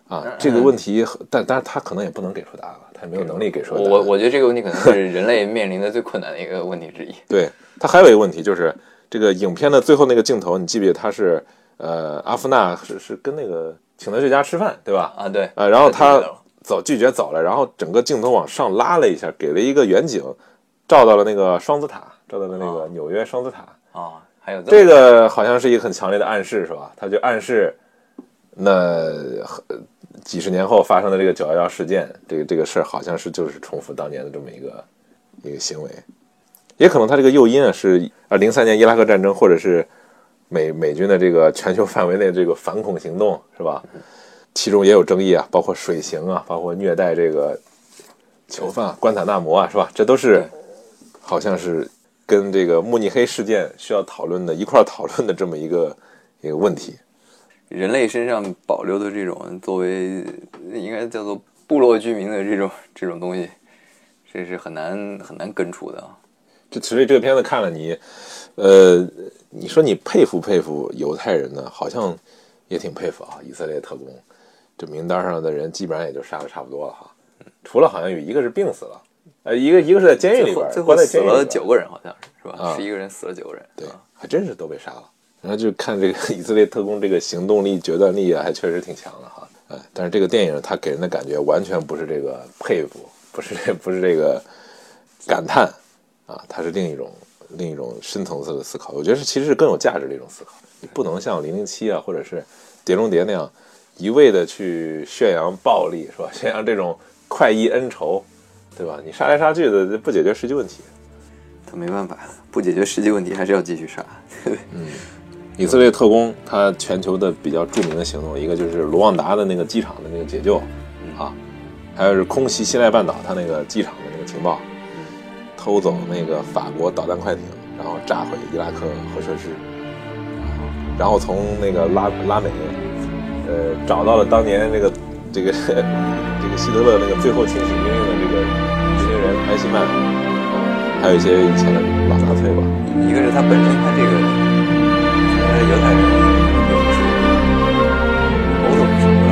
Speaker 1: 啊，这个问题，但但是他可能也不能给出答案了，他也没有能力给出答案。
Speaker 2: 我我觉得这个问题可能是人类面临的最困难的一个问题之一。
Speaker 1: 对他还有一个问题就是，这个影片的最后那个镜头，你记不记得他是呃阿夫纳是是跟那个请他去家吃饭，对吧？
Speaker 2: 啊，对，
Speaker 1: 啊，然后他走拒绝走了，然后整个镜头往上拉了一下，给了一个远景，照到了那个双子塔，照到了那个纽约双子塔。
Speaker 2: 啊，还有
Speaker 1: 这个好像是一个很强烈的暗示，是吧？他就暗示，那呃几十年后发生的这个九幺幺事件，这个这个事儿好像是就是重复当年的这么一个一个行为，也可能他这个诱因啊是啊零三年伊拉克战争，或者是美美军的这个全球范围内这个反恐行动，是吧？其中也有争议啊，包括水刑啊，包括虐待这个囚犯啊、关塔纳摩啊，是吧？这都是好像是跟这个慕尼黑事件需要讨论的一块儿讨论的这么一个一个问题。
Speaker 2: 人类身上保留的这种作为应该叫做部落居民的这种这种东西，这是很难很难根除的啊。
Speaker 1: 这所以这个片子看了你，呃，你说你佩服佩服犹太人呢，好像也挺佩服啊。以色列特工这名单上的人基本上也就杀的差不多了哈，除了好像有一个是病死了，呃，一个一个是在监狱里边
Speaker 2: 最后
Speaker 1: 关在
Speaker 2: 死了九个人，好像是是吧？
Speaker 1: 啊
Speaker 2: 十一个人死了九个人，
Speaker 1: 对
Speaker 2: 啊，
Speaker 1: 还真是都被杀了。然后就看这个以色列特工这个行动力、决断力啊，还确实挺强的哈。哎，但是这个电影它给人的感觉完全不是这个佩服，不是这不是这个感叹啊，它是另一种另一种深层次的思考。我觉得是其实是更有价值的一种思考。你不能像零零七啊，或者是碟中谍那样一味的去宣扬暴力，是吧？[laughs] 宣扬这种快意恩仇，对吧？你杀来杀去的不解决实际问题。
Speaker 2: 他没办法，不解决实际问题还是要继续杀。
Speaker 1: 嗯以色列特工他全球的比较著名的行动，一个就是卢旺达的那个机场的那个解救，啊，还有是空袭西奈半岛他那个机场的那个情报，偷走那个法国导弹快艇然后炸毁伊拉克核设施。然后从那个拉拉美呃找到了当年那个这个 [laughs] 这个希特勒那个最后清洗命令的这个执行人艾希曼还有一些以前的老纳粹吧。
Speaker 2: 一个是他本身他这个反犹太人一个就是